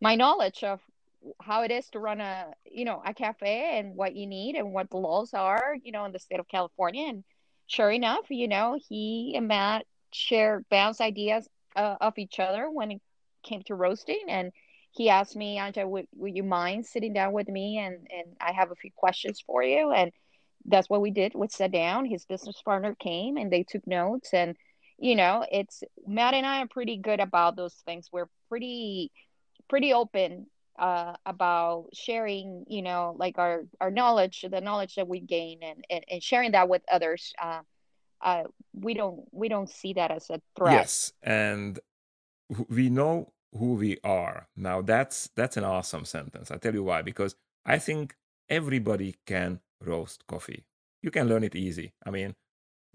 my knowledge of how it is to run a you know a cafe and what you need and what the laws are, you know, in the state of California." And sure enough, you know, he and Matt shared bounce ideas uh, of each other when it came to roasting. And he asked me, Anja, would, would you mind sitting down with me? And, and I have a few questions for you. And that's what we did. We sat down. His business partner came and they took notes. And, you know, it's Matt and I are pretty good about those things. We're pretty, pretty open uh, about sharing, you know, like our, our knowledge, the knowledge that we gain and, and, and sharing that with others. Uh, uh, we don't we don't see that as a threat. Yes, and we know who we are. Now that's that's an awesome sentence. I tell you why because I think everybody can roast coffee. You can learn it easy. I mean,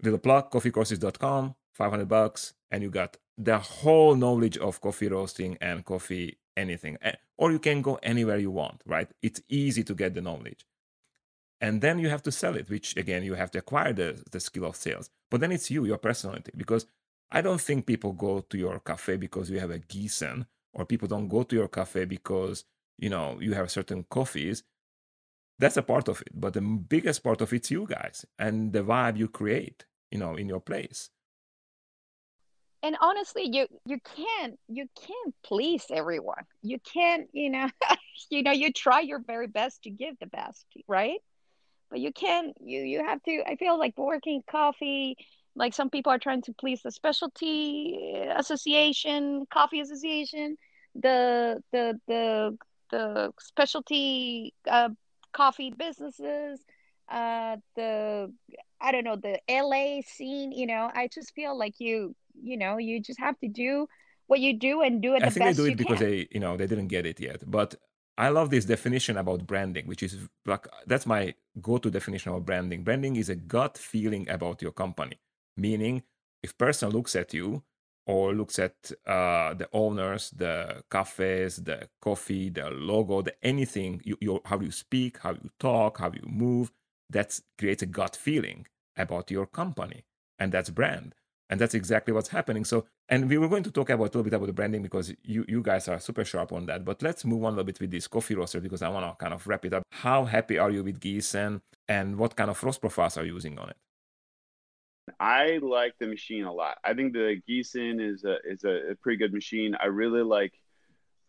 little plug coffeecourses.com, 500 bucks and you got the whole knowledge of coffee roasting and coffee anything. Or you can go anywhere you want, right? It's easy to get the knowledge and then you have to sell it which again you have to acquire the, the skill of sales but then it's you your personality because i don't think people go to your cafe because you have a Giesen or people don't go to your cafe because you know you have certain coffees. That's a part of it but the biggest part of it's you guys and the vibe you create you know in your place. And honestly you you can't you can't please everyone. You can't you know <laughs> you know you try your very best to give the best right but you can't you you have to i feel like working coffee like some people are trying to please the specialty association coffee association the the the the specialty uh, coffee businesses uh the i don't know the la scene you know i just feel like you you know you just have to do what you do and do it i the think they do it because can. they you know they didn't get it yet but i love this definition about branding which is like that's my go-to definition of branding branding is a gut feeling about your company meaning if person looks at you or looks at uh, the owners, the cafes, the coffee, the logo, the anything, you, you, how you speak, how you talk, how you move, that creates a gut feeling about your company. And that's brand. And that's exactly what's happening. So, and we were going to talk about a little bit about the branding because you, you guys are super sharp on that. But let's move on a little bit with this coffee roaster because I want to kind of wrap it up. How happy are you with Giesen and what kind of roast profiles are you using on it? I like the machine a lot. I think the Giesen is a is a, a pretty good machine. I really like,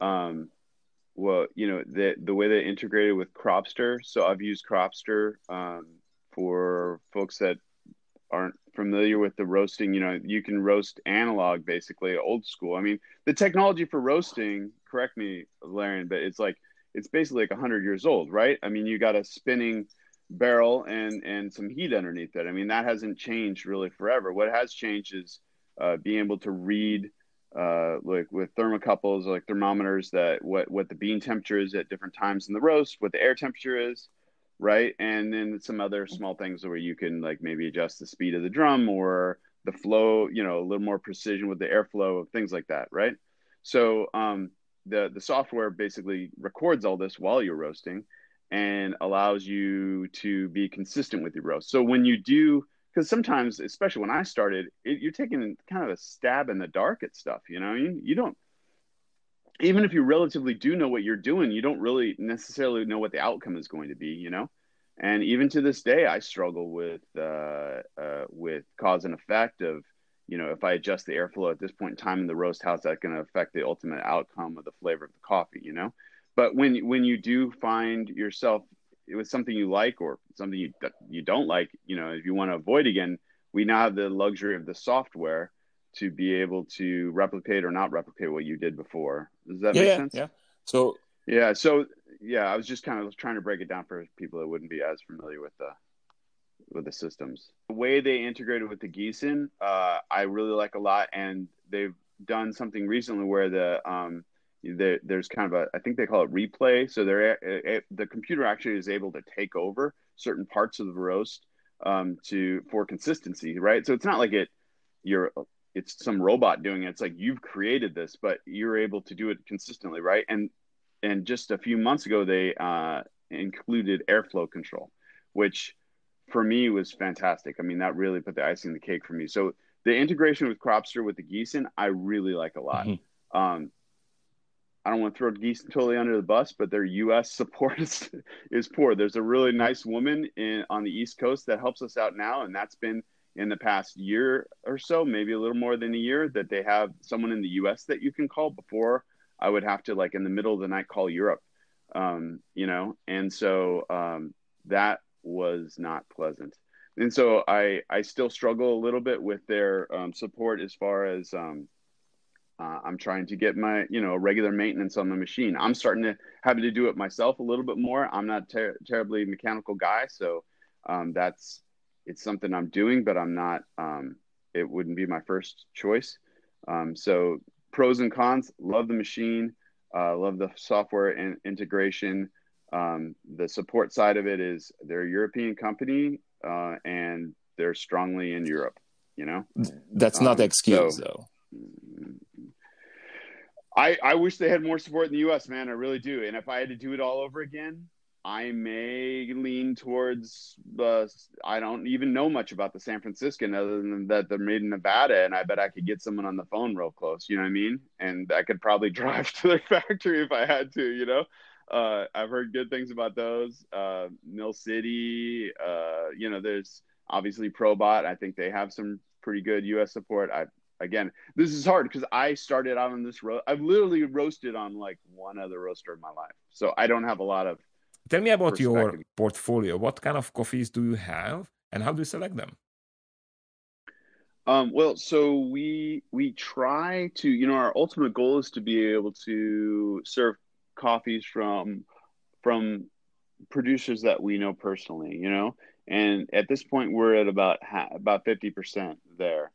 um, well, you know, the the way they integrated with Cropster. So I've used Cropster um, for folks that aren't familiar with the roasting. You know, you can roast analog, basically old school. I mean, the technology for roasting. Correct me, Larian, but it's like it's basically like hundred years old, right? I mean, you got a spinning barrel and and some heat underneath it. I mean, that hasn't changed really forever. What has changed is uh, being able to read uh, like with thermocouples, like thermometers, that what what the bean temperature is at different times in the roast, what the air temperature is, right? And then some other small things where you can like maybe adjust the speed of the drum or the flow, you know, a little more precision with the airflow, of things like that, right? So um, the the software basically records all this while you're roasting and allows you to be consistent with your roast. So when you do, because sometimes, especially when I started, it, you're taking kind of a stab in the dark at stuff. You know, you, you don't, even if you relatively do know what you're doing, you don't really necessarily know what the outcome is going to be. You know, and even to this day, I struggle with uh, uh, with cause and effect of you know if I adjust the airflow at this point in time in the roast, how's that going to affect the ultimate outcome of the flavor of the coffee? You know, but when when you do find yourself with something you like or something you you don't like, you know, if you want to avoid again, we now have the luxury of the software to be able to replicate or not replicate what you did before. Does that yeah, make sense? Yeah. So yeah, so yeah, I was just kind of trying to break it down for people that wouldn't be as familiar with the with the systems. The way they integrated with the Giesen, uh, I really like a lot, and they've done something recently where the um, there, there's kind of a I think they call it replay. So they're the computer actually is able to take over certain parts of the roast um, to for consistency, right? So it's not like it you're it's some robot doing it. It's like you've created this, but you're able to do it consistently, right? And and just a few months ago they uh, included airflow control, which for me was fantastic. I mean, that really put the icing on the cake for me. So the integration with Cropster with the Giesen, I really like a lot. Mm-hmm. Um, I don't want to throw Geese totally under the bus, but their U.S. <laughs> support is, is poor. There's a really nice woman in, on the East Coast that helps us out now, and that's been in the past year or so, maybe a little more than a year, that they have someone in the U.S. that you can call. Before, I would have to like in the middle of the night call Europe, um, you know, and so um, that was not pleasant. And so I I still struggle a little bit with their um, support as far as um, uh, I'm trying to get my, you know, regular maintenance on the machine. I'm starting to having to do it myself a little bit more. I'm not ter- terribly mechanical guy, so um, that's it's something I'm doing, but I'm not. Um, it wouldn't be my first choice. Um, so pros and cons. Love the machine. Uh, love the software and integration. Um, the support side of it is they're a European company uh, and they're strongly in Europe. You know, that's not the um, excuse so, though. I, I wish they had more support in the U.S., man. I really do. And if I had to do it all over again, I may lean towards uh, I don't even know much about the San Franciscan other than that they're made in Nevada, and I bet I could get someone on the phone real close. You know what I mean? And I could probably <laughs> drive to their factory if I had to. You know, uh, I've heard good things about those. Uh, Mill City, uh, you know, there's obviously Probat. I think they have some pretty good U.S. support. I again, this is hard because I started out on this road. I've literally roasted on like one other roaster in my life, so I don't have a lot of. Tell me about your portfolio. What kind of coffees do you have, and how do you select them? Um, well, so we we try to, you know, our ultimate goal is to be able to serve coffees from from producers that we know personally, you know, and at this point we're at about ha- about fifty percent there.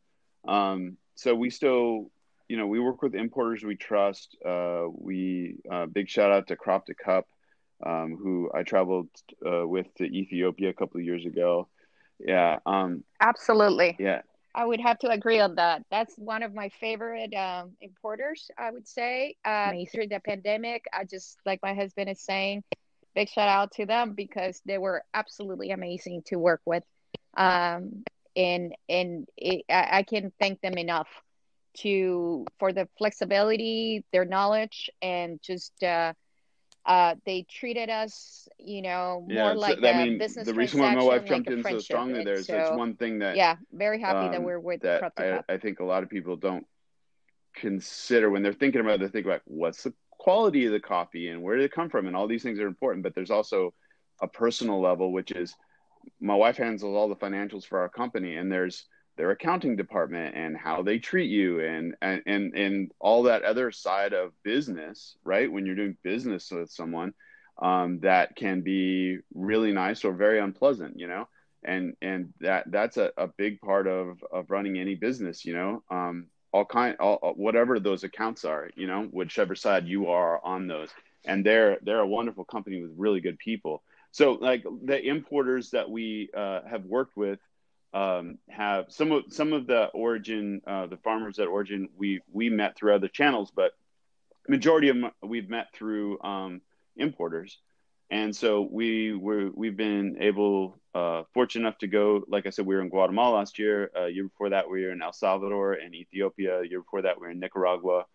Um, so we still, you know, we work with importers we trust. Uh, we uh, big shout out to Crop to Cup, um, who I traveled uh, with to Ethiopia a couple of years ago. Yeah. Um, Absolutely. Yeah I would have to agree on that. That's one of my favorite um, importers, I would say. Uh, through the pandemic, I just, like my husband is saying, big shout out to them because they were absolutely amazing to work with. Um, and and it, I, I can thank them enough to for the flexibility, their knowledge, and just uh, uh, they treated us, you know, more yeah, like a mean, business. The reason why my wife jumped like in so strongly there is so, that's one thing that. Yeah, very happy um, that we're with that. I, I, think a lot of people don't consider when they're thinking about. It, they think about what's the quality of the coffee and where did it come from, and all these things are important. But there's also a personal level, which is my wife handles all the financials for our company, and there's their accounting department and how they treat you and and and, and all that other side of business right? When you're doing business with someone um, that can be really nice or very unpleasant you know? And and that that's a, a big part of of running any business you know? Um, all kind all whatever those accounts are you know whichever side you are on those. And they're they're a wonderful company with really good people. So like the importers that we uh, have worked with um, have some of some of the origin, uh, the farmers at origin, we we met through other channels, but majority of them we've met through um, importers, and so we were we've been able, uh, fortunate enough to go. Like I said, we were in Guatemala last year. Uh, year before that, we were in El Salvador and Ethiopia. Year before that, we were in Nicaragua,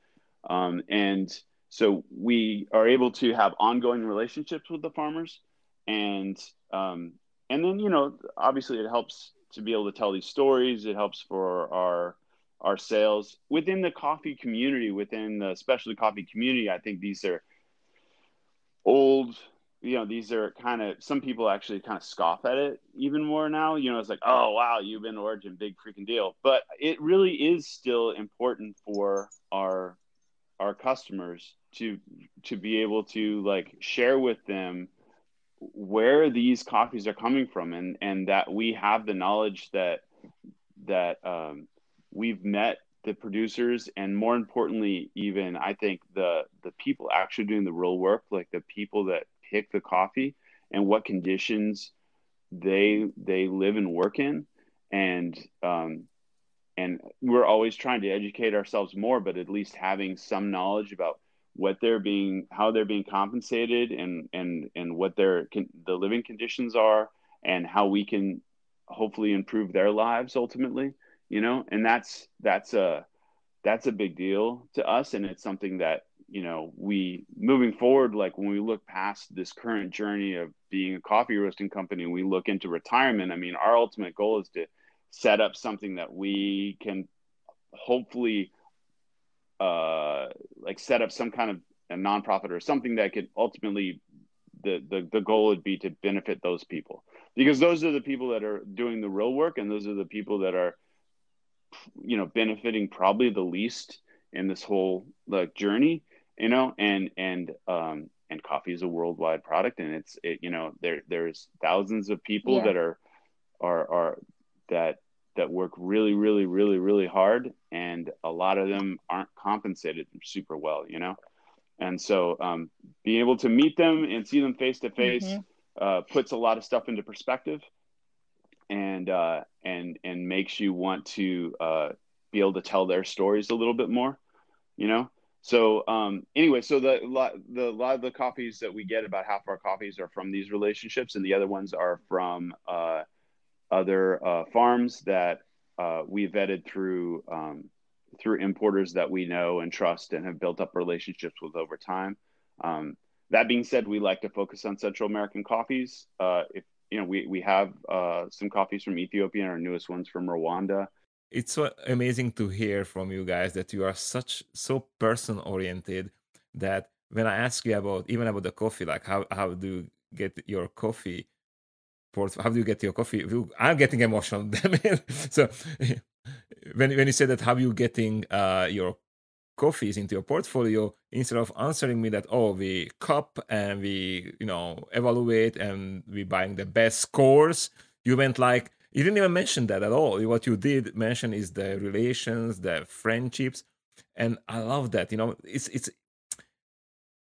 um, and so we are able to have ongoing relationships with the farmers, and um, and then you know obviously it helps to be able to tell these stories. It helps for our our sales within the coffee community, within the specialty coffee community. I think these are old. You know, these are kind of some people actually kind of scoff at it even more now. You know, it's like, oh wow, you've been Origin, big freaking deal. But it really is still important for our our customers to to be able to like share with them where these coffees are coming from and and that we have the knowledge that that um, we've met the producers and more importantly even i think the the people actually doing the real work like the people that pick the coffee and what conditions they they live and work in. And um and we're always trying to educate ourselves more but at least having some knowledge about what they're being how they're being compensated and and and what their the living conditions are and how we can hopefully improve their lives ultimately you know? And that's that's a that's a big deal to us. And it's something that you know we moving forward like when we look past this current journey of being a coffee roasting company we look into retirement. I mean our ultimate goal is to set up something that we can hopefully uh, like set up some kind of a nonprofit or something that could ultimately the, the the goal would be to benefit those people because those are the people that are doing the real work and those are the people that are you know benefiting probably the least in this whole like journey you know and and um and coffee is a worldwide product and it's it, you know there there's thousands of people yeah. that are are are that that work really, really, really, really hard, and a lot of them aren't compensated super well, you know. And so, um, being able to meet them and see them face to face puts a lot of stuff into perspective, and uh, and and makes you want to uh, be able to tell their stories a little bit more, you know. So um, anyway, so the the a lot of the coffees that we get, about half of our coffees are from these relationships, and the other ones are from uh, other uh, farms that uh, we vetted through um, through importers that we know and trust and have built up relationships with over time. Um, that being said, we like to focus on Central American coffees. Uh, if you know, we we have uh, some coffees from Ethiopia and our newest ones from Rwanda. it's so amazing to hear from you guys that you are such so person oriented that when I ask you about even about the coffee, like how how do you get your coffee? How do you get your coffee? I'm getting emotional. <laughs> so when when you say that, how are you getting uh, your coffees into your portfolio instead of answering me that oh we cup and we you know evaluate and we buying the best scores you went like you didn't even mention that at all what you did mention is the relations the friendships and i love that you know it's it's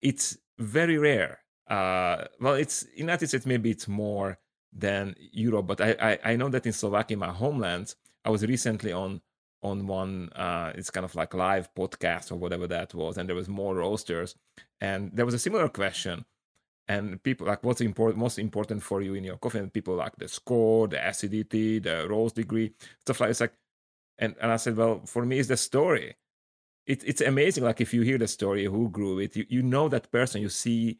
it's very rare uh well it's united states maybe it's more than europe but i i, I know that in slovakia my homeland i was recently on on one uh, it's kind of like live podcast or whatever that was and there was more roasters and there was a similar question and people like what's important most important for you in your coffee and people like the score the acidity the roast degree stuff like it's like and, and i said well for me it's the story. It, it's amazing like if you hear the story who grew it you, you know that person you see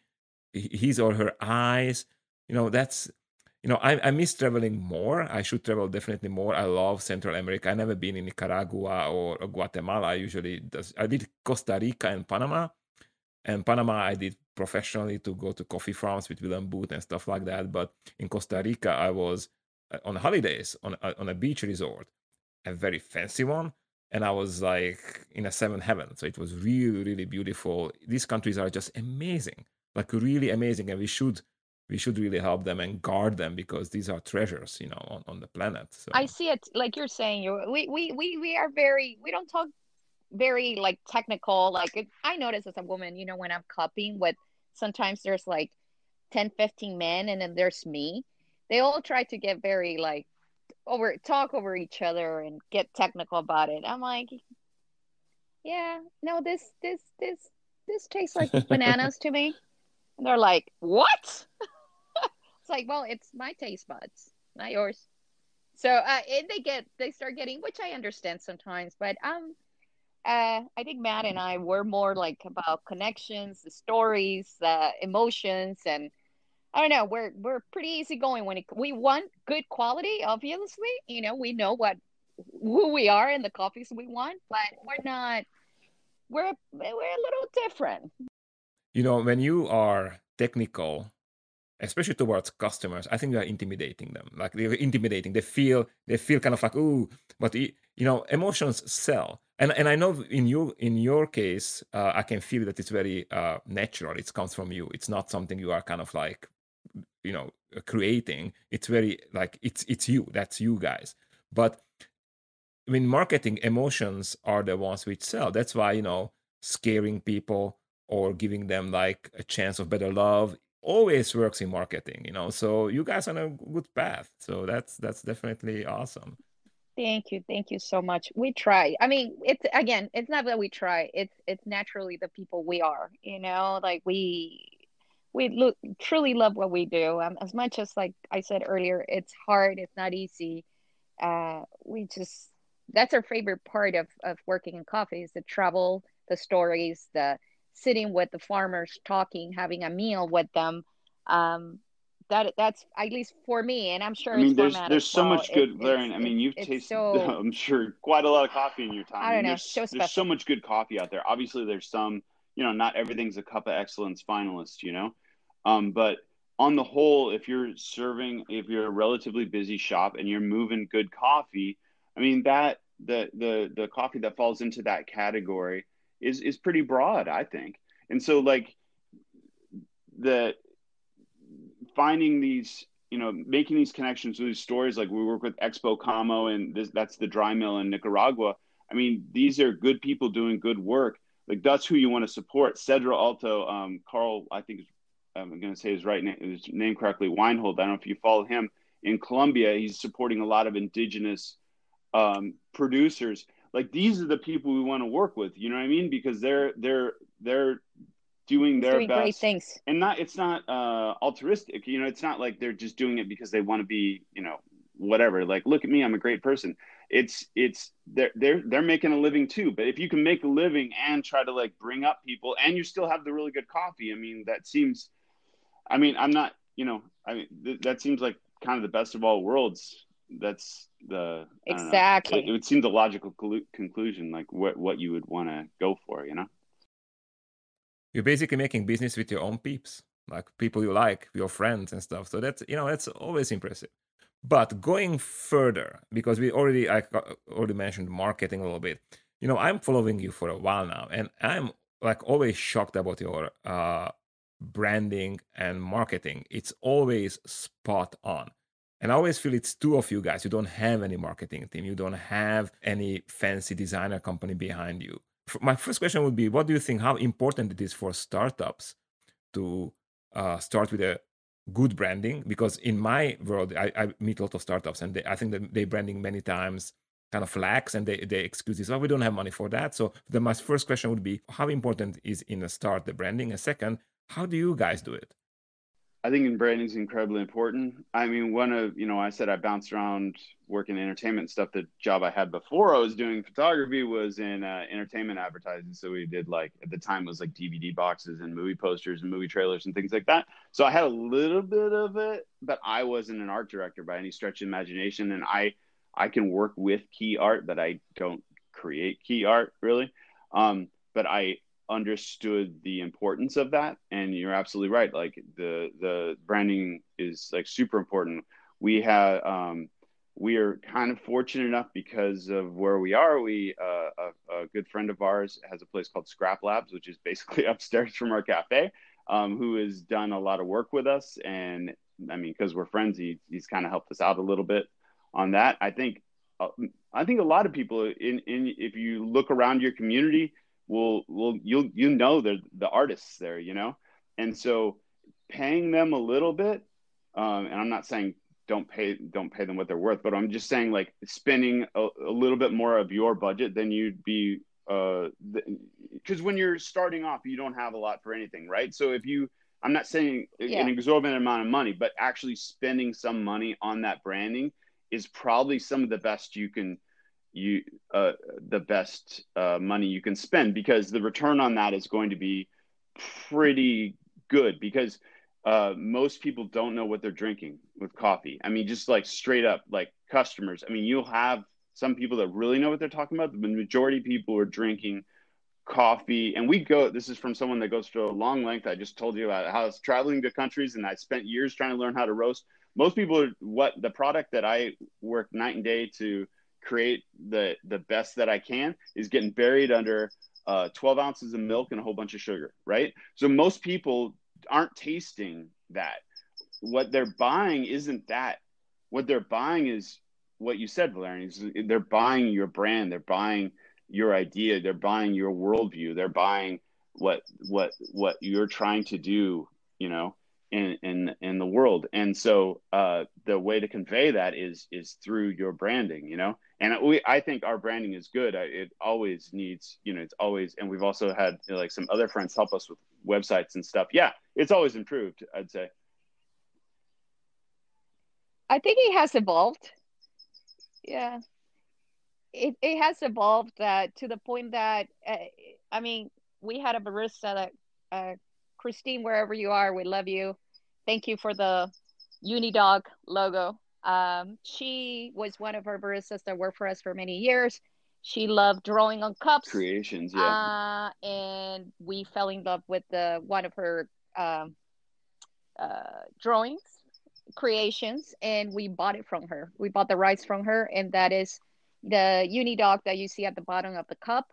his or her eyes you know that's you know, I, I miss traveling more. I should travel definitely more. I love Central America. I never been in Nicaragua or, Guatemala. I usually does. I did Costa Rica and Panama, and Panama I did professionally to go to coffee farms with Willem Boot and stuff like that. But in Costa Rica, I was uh, on holidays on on a beach resort, a very fancy one, and I was like in a seven heaven. So it was really really beautiful. These countries are just amazing, like really amazing, and we should we should really help them and guard them because these are treasures you know on, on the planet so. i see it like you're saying you we, we we we are very we don't talk very like technical like i notice as a woman you know when i'm copying with sometimes there's like 10 15 men and then there's me. They all try to get very like over talk over each other and get technical about it. I'm like yeah no this this this this tastes like <laughs> bananas to me and they're like what <laughs> it's like, well, it's my taste buds, not yours. So uh, they get they start getting, which I understand sometimes, but um, uh, I think Matt and I were more like about connections, the stories, the emotions, and I don't know. We're we're pretty easygoing when it, we want good quality. Obviously, you know, we know what who we are and the coffees we want, but we're not. We're we're a little different. You know, when you are technical especially towards customers, I think they are intimidating them. Like they're intimidating. They feel they feel kind of like ooh, but you know, emotions sell. And and I know in you in your case, uh, I can feel that it's very uh, natural. It comes from you. It's not something you are kind of like you know creating. It's very like it's it's you. That's you guys. But in marketing, emotions are the ones which sell. That's why you know scaring people or giving them like a chance of better love always works in marketing you know? So you guys are on a good path so that's that's definitely awesome. Thank you thank you so much. We try i mean it's again it's not that we try it's it's naturally the people we are you know? Like we we look, truly love what we do. Um, as much as like i said earlier it's hard it's not easy uh we just that's our favorite part of of working in coffee is the travel the stories the sitting with the farmers talking having a meal with them um, that that's at least for me and i'm sure i mean there's there's so well. much good it, i mean you've tasted <laughs> so, i'm sure quite a lot of coffee in your time. I don't know there's, so there's so much good coffee out there. Obviously there's some you know not everything's a cup of excellence finalist you know? Um, but on the whole if you're serving if you're a relatively busy shop and you're moving good coffee i mean that the the the coffee that falls into that category is is pretty broad, I think. And so like the finding these you know making these connections with these stories like we work with Expocamo and this, that's the dry mill in nicaragua. I mean these are good people doing good work. Like that's who you want to support. Cedro alto um, carl i think i'm going to say his right name his name correctly weinhold. I don't know if you follow him. In colombia he's supporting a lot of indigenous um, producers like these are the people we want to work with you know what i mean? Because they're they're they're doing their doing best. great things. And not it's not uh altruistic you know it's not like they're just doing it because they want to be you know whatever. Like look at me i'm a great person. It's it's they're they're they're making a living too. But if you can make a living and try to like bring up people and you still have the really good coffee i mean that seems i mean i'm not you know i mean th- that seems like kind of the best of all worlds that's the exactly. It, it, would seem the logical conclusion, like what what you would want to go for, you know. You're basically making business with your own peeps, like people you like, your friends and stuff. So that's you know that's always impressive. But going further, because we already I already mentioned marketing a little bit. You know, I'm following you for a while now, and I'm like always shocked about your uh, branding and marketing. It's always spot on. And I always feel it's two of you guys. You don't have any marketing team. You don't have any fancy designer company behind you. My first question would be what do you think how important it is for startups to uh, start with a good branding? Because in my world, I, I meet a lot of startups and they, I think that they branding many times kind of lacks and they, they excuse this, well, we don't have money for that. So then my first question would be how important is in a start the branding? And second, how do you guys do it? I think in branding is incredibly important. I mean, one of you know, I said I bounced around working in entertainment stuff. The job I had before I was doing photography was in uh, entertainment advertising. So we did like at the time was like DVD boxes and movie posters and movie trailers and things like that. So I had a little bit of it, but I wasn't an art director by any stretch of imagination. And I I can work with key art, but I don't create key art really. Um, but I understood the importance of that. And you're absolutely right. Like the the branding is like super important. We have um we are kind of fortunate enough because of where we are. We uh, a, a, good friend of ours has a place called scrap labs which is basically <laughs> upstairs from our cafe um, who has done a lot of work with us. And i mean because we're friends he, he's kind of helped us out a little bit on that. I think uh, i think a lot of people in, in if you look around your community will will you'll you know they're the artists there, you know, and so paying them a little bit, um, and I'm not saying don't pay don't pay them what they're worth, but I'm just saying like spending a, a little bit more of your budget than you'd be uh because when you're starting off you don't have a lot for anything right so if you i'm not saying yeah. an exorbitant amount of money but actually spending some money on that branding is probably some of the best you can you uh, the best uh, money you can spend because the return on that is going to be pretty good because uh, most people don't know what they're drinking with coffee. I mean, just like straight up, like customers. I mean, you'll have some people that really know what they're talking about. The majority of people are drinking coffee, and we go. This is from someone that goes through a long length. I just told you about how I was traveling to countries, and I spent years trying to learn how to roast. Most people, are, what the product that I work night and day to create the the best that I can is getting buried under uh, 12 ounces of milk and a whole bunch of sugar, right? So most people aren't tasting that. What they're buying isn't that. What they're buying is what you said, Valerian. Is they're buying your brand. They're buying your idea. They're buying your worldview. They're buying what what what you're trying to do. You know, in in in the world and so uh, the way to convey that is is through your branding you know and we i think our branding is good. It always needs you know it's always and we've also had you know, like some other friends help us with websites and stuff. Yeah it's always improved i'd say. I think it has evolved. Yeah. It, it has evolved to the point that uh, i mean we had a barista that uh, Christine, wherever you are, we love you. Thank you for the Unidog logo. Um, she was one of our baristas that worked for us for many years. She loved drawing on cups, creations, yeah. Uh, and we fell in love with the one of her um, uh, drawings, creations, and we bought it from her. We bought the rights from her, and that is the Unidog that you see at the bottom of the cup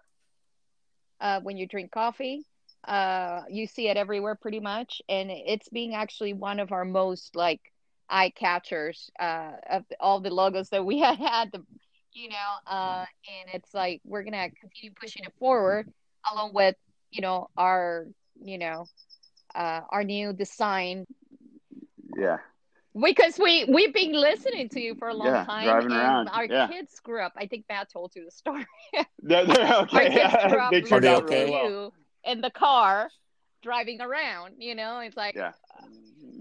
uh, when you drink coffee uh you see it everywhere pretty much and it's being actually one of our most like eye catchers uh of all the logos that we <laughs> had had the you know uh and it's like we're gonna continue pushing it forward along with you know our you know uh our new design yeah because we we've been listening to you for a long yeah, time driving around. our yeah. kids grew up i think matt told you the story <laughs> they're, they're <laughs> okay our kids grew up they turned out okay well in the car driving around. You know, it's like, yeah.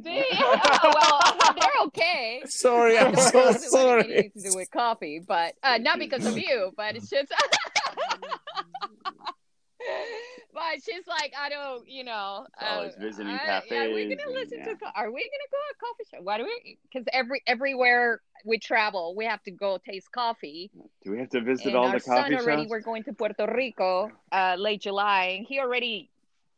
They, <laughs> well, they're okay. Sorry, I'm so sorry. It to do with coffee, but uh, not because of you, but it's just. <laughs> but yeah, she's like, I don't, you know, always visiting I- cafes. Yeah, we're gonna and- listen yeah. to. co- Are we gonna go to a coffee shop? Why do we? Because every everywhere we travel, we have to go taste coffee. Do we have to visit and all the coffee son already, we're going to Puerto Rico, uh, late July, and he already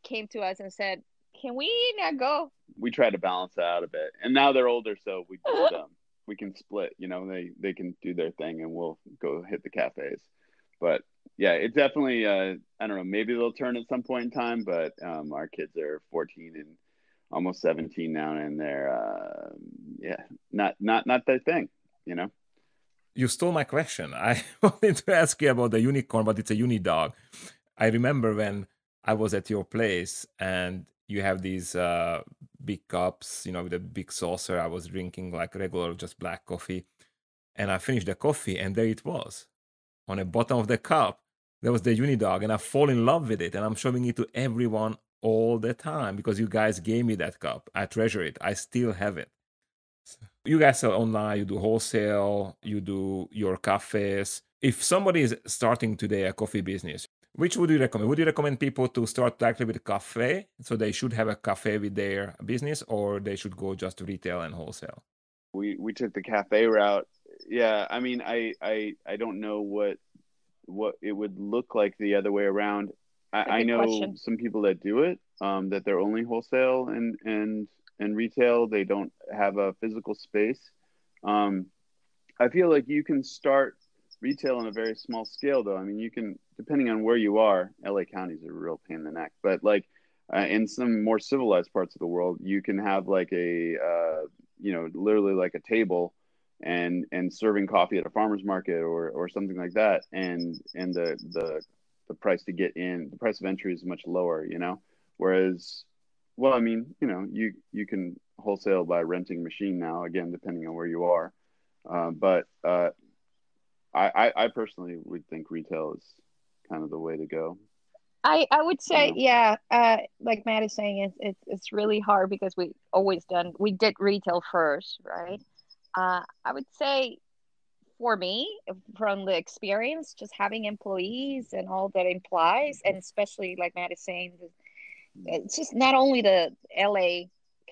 came to us and said, "Can we not go?" we try to balance that out a bit. And now they're older, so we just, <laughs> um, we can split. You know, they they can do their thing, and we'll go hit the cafes. But yeah, it definitely. Uh, I don't know. Maybe they'll turn at some point in time, but um, our kids are 14 and almost 17 now, and they're uh, yeah, not not not their thing. You know. You stole my question. <laughs> I wanted to ask you about the unicorn, but it's a unidog. I remember when I was at your place and you have these uh, big cups, you know, with a big saucer. I was drinking like regular, just black coffee. And I finished the coffee, and there it was. On the bottom of the cup, there was the unidog, and I fall in love with it. And I'm showing it to everyone all the time because you guys gave me that cup. I treasure it. I still have it. You guys sell online, you do wholesale, you do your cafes. If somebody is starting today a coffee business, which would you recommend? Would you recommend people to start directly with a cafe? So they should have a cafe with their business, or they should go just to retail and wholesale? we we took the cafe route. Yeah, I mean, I I I don't know what what it would look like the other way around. That's a I, I good know question. some people that do it, um, that they're only wholesale and and and retail. They don't have a physical space. Um, I feel like you can start retail on a very small scale, though. I mean, you can depending on where you are. LA County is a real pain in the neck, but like uh, in some more civilized parts of the world, you can have like a uh, you know literally like a table and and serving coffee at a farmer's market or or something like that and and the the the price to get in the price of entry is much lower you know whereas well i mean you know you you can wholesale by renting machine now again depending on where you are uh, but uh, I, I i personally would think retail is kind of the way to go I, I would say, yeah, uh, like Matt is saying, it's, it's it's really hard because we always done we did retail first, right? Uh, I would say, for me, from the experience, just having employees and all that implies, and especially like Matt is saying, it's just not only the LA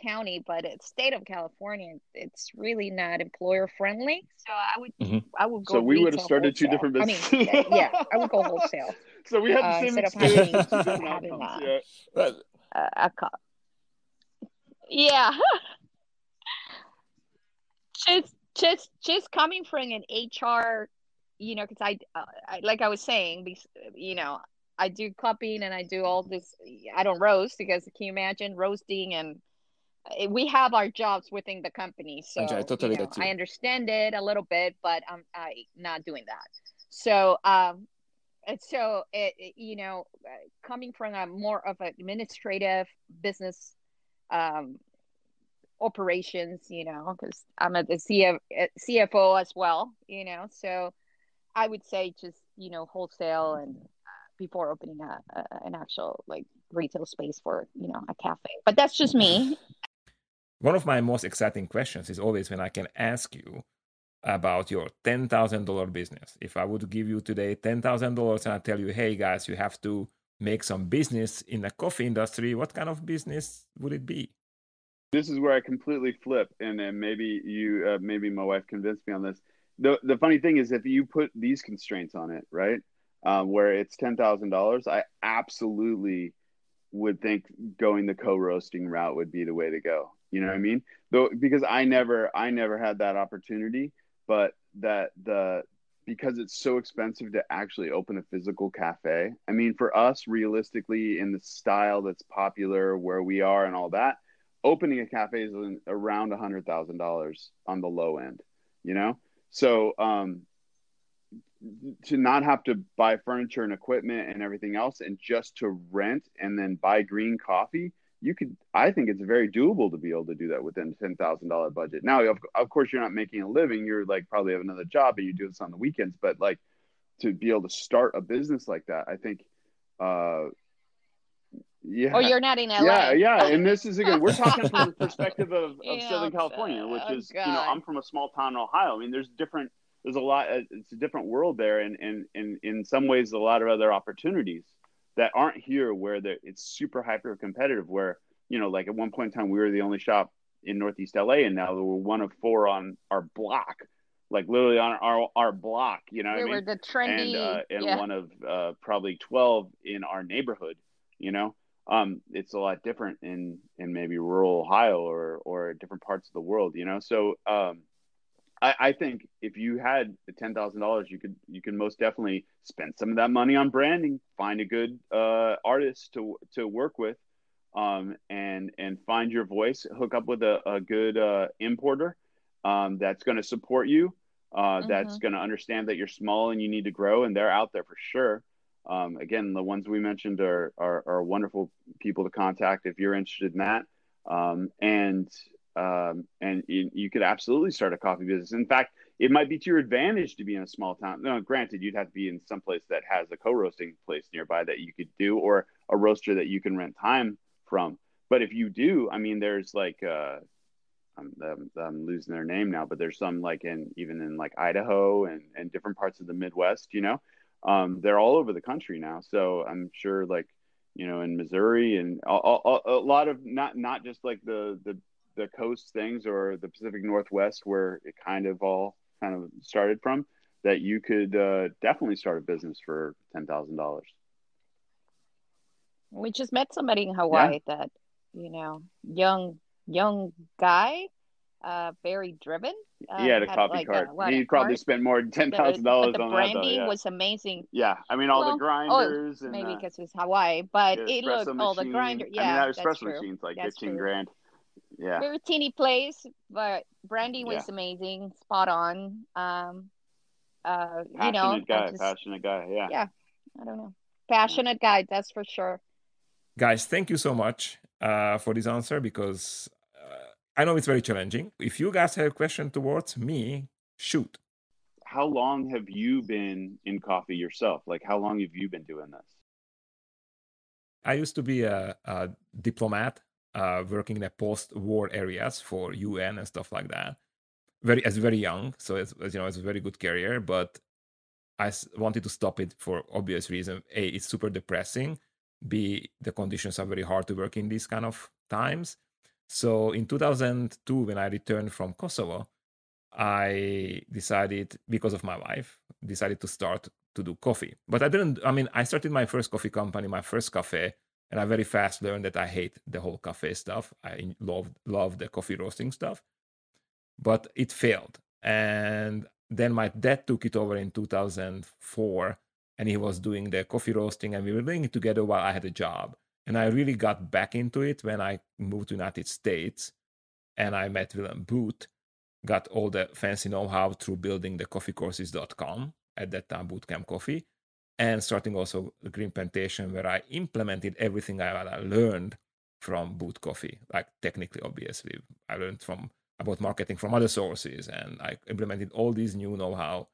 County, but it's state of California. It's really not employer friendly. So I would Mhm. I would go. so we would have retail, started two wholesale. different I mean, businesses yeah, I would go <laughs> wholesale. so we had the Uh, same instead of experience having- two different <laughs> having outcomes that. yeah uh, a co- yeah just just just coming from an hr you know because I, uh, I like i was saying you know i do cupping and i do all this i don't roast because can you imagine roasting and uh, we have our jobs within the company. So I totally you know, i understand it a little bit but i'm i not doing that. So um and so it, it- you know coming from a more of an administrative business um operations you know because i'm a the CF, cfo as well you know so i would say just you know wholesale and uh, before opening a, a an actual like retail space for you know a cafe. But that's just me One of my most exciting questions is always when I can ask you about your $10,000 business. If I would give you today $10,000 and I tell you, hey guys, you have to make some business in the coffee industry, what kind of business would it be? this is where I completely flip, and then maybe you, uh, maybe my wife convinced me on this. the The funny thing is, if you put these constraints on it, right, um, where it's ten thousand dollars, I absolutely would think going the co-roasting route would be the way to go. You know what I mean? Though because I never, I never had that opportunity, but that the because it's so expensive to actually open a physical cafe. I mean, for us, realistically, in the style that's popular where we are and all that, opening a cafe is around a hundred thousand dollars on the low end. You know, so um, to not have to buy furniture and equipment and everything else, and just to rent and then buy green coffee, you could. I think it's very doable to be able to do that within ten thousand dollar budget. Now, of, of course, you're not making a living. You're like probably have another job and you do this on the weekends, but like to be able to start a business like that, I think. Uh, yeah. oh you're not in LA Yeah, yeah, and this is again, we're talking from the <laughs> perspective of, of Yeah, Southern California, which oh, is, you know, I'm from a small town in Ohio. I mean, there's different, there's a lot, uh, it's a different world there, and and and in some ways, a lot of other opportunities. That aren't here where it's super hyper competitive. Where you know, like at one point in time, we were the only shop in Northeast LA, and now we're one of four on our block, like literally on our our block. You know, we were mean? the trendy, and, uh, and yeah. one of uh, probably twelve in our neighborhood. You know, um, it's a lot different in in maybe rural Ohio or or different parts of the world. You know, so um, I, I think if you had the ten thousand dollars, you could you can most definitely spend some of that money on branding, find a good uh, artist to to work with, um, and and find your voice. Hook up with a, a good uh, importer um, that's going to support you. Uh, mm-hmm. That's going to understand that you're small and you need to grow, and they're out there for sure. Um, again, the ones we mentioned are, are, are wonderful people to contact if you're interested in that. Um, and um, and you, you, could absolutely start a coffee business. In fact, it might be to your advantage to be in a small town. No, granted, you'd have to be in some place that has a co-roasting place nearby that you could do, or a roaster that you can rent time from. But if you do, I mean, there's like uh, I'm, I'm, I'm, losing their name now, but there's some like in even in like Idaho and and different parts of the Midwest. You know, um, they're all over the country now. So I'm sure like you know in Missouri and a, a, a lot of not not just like the the the coast things or the Pacific Northwest where it kind of all kind of started from, that you could uh, definitely start a business for ten thousand dollars. We just met somebody in Hawaii yeah. that you know, young young guy, uh, very driven. Um, he had a coffee like cart. He probably cart. spent more than ten thousand dollars on that. The branding yeah. was amazing. Yeah, I mean all well, the grinders. Oh, and, maybe uh, because it was Hawaii, but it looked all the grinder. Yeah, I mean, that espresso machine's like that's fifteen true. grand yeah. Very teeny place but Brandy was yeah. amazing spot on. Um uh passionate you know guy just, passionate guy yeah. Yeah i don't know. Passionate guy that's for sure. Guys thank you so much uh for this answer because uh, i know it's very challenging. If you guys have a question towards me shoot. How long have you been in coffee yourself? Like how long have you been doing this? I used to be a, a diplomat uh, working in the post-war areas for UN and stuff like that. Very as very young, so it's you know it's a very good career, but I wanted to stop it for obvious reason. A, it's super depressing. B, the conditions are very hard to work in these kind of times. So in 2002, when I returned from Kosovo, I decided because of my wife, decided to start to do coffee. But I didn't. I mean, I started my first coffee company, my first cafe and I very fast learned that I hate the whole cafe stuff. I love love the coffee roasting stuff, but it failed. And then my dad took it over in 2004, and he was doing the coffee roasting, and we were doing it together while I had a job. And I really got back into it when I moved to United States, and I met Willem Boot, got all the fancy know-how through building the coffeecourses.com at that time, Bootcamp Coffee and starting also the Green Plantation, where I implemented everything I, I learned from Boot Coffee. Like technically, obviously, I learned from about marketing from other sources, and I implemented all these new know-how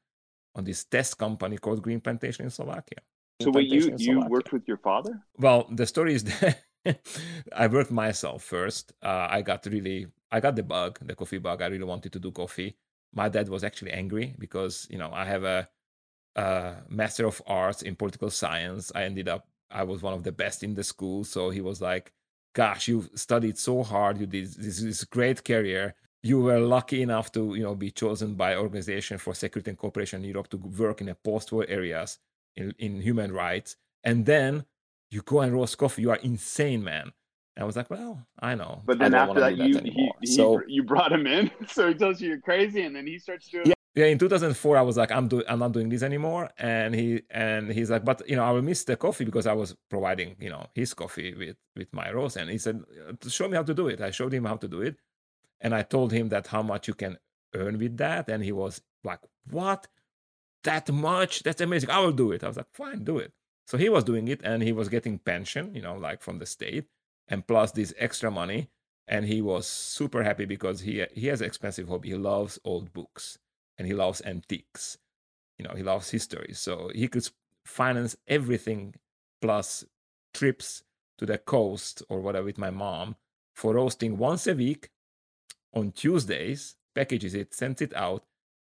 on this test company called Green Plantation in Slovakia. So, wait, you you worked with your father? Well, the story is <laughs> that I worked myself first. Uh, I got really, I got the bug, the coffee bug. I really wanted to do coffee. My dad was actually angry because you know I have a uh, master of arts in political science. I ended up, I was one of the best in the school. So he was like, gosh, you studied so hard. You did this, this great career. You were lucky enough to, you know, be chosen by Organization for Security and Cooperation in Europe to work in a post-war areas in, in human rights. And then you go and roast coffee. You are insane, man. And I was like, well, I know. But then after that, you that he, he, so, you brought him in, <laughs> so he tells you you're crazy, and then he starts doing. Yeah, in 2004 i was like i'm doing i'm not doing this anymore. And he and he's like but you know i will miss the coffee because i was providing you know his coffee with with my roast and he said uh, show me how to do it. I showed him how to do it. And i told him that how much you can earn with that. And he was like what? That much? That's amazing. I will do it. I was like fine do it. So he was doing it and he was getting pension you know like from the state and plus this extra money. And he was super happy because he he has expensive hobby. He loves old books and he loves antiques. You know, he loves history. So he could finance everything plus trips to the coast or whatever with my mom for roasting once a week on Tuesdays, packages it, sends it out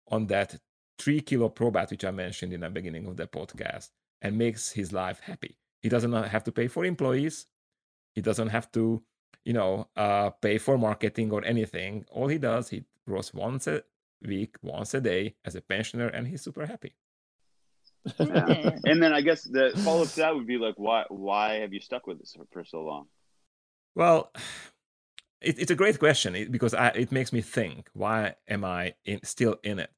on that three kilo Probat, which I mentioned in the beginning of the podcast, and makes his life happy. He doesn't have to pay for employees. He doesn't have to, you know, uh, pay for marketing or anything. All he does, he roasts once a week, once a day as a pensioner, and he's super happy. Yeah. and then I guess the <sighs> follow up to that would be like, why why have you stuck with this for, for so long? Well, <sighs> it, it's a great question because I, it makes me think. Why am I in, still in it?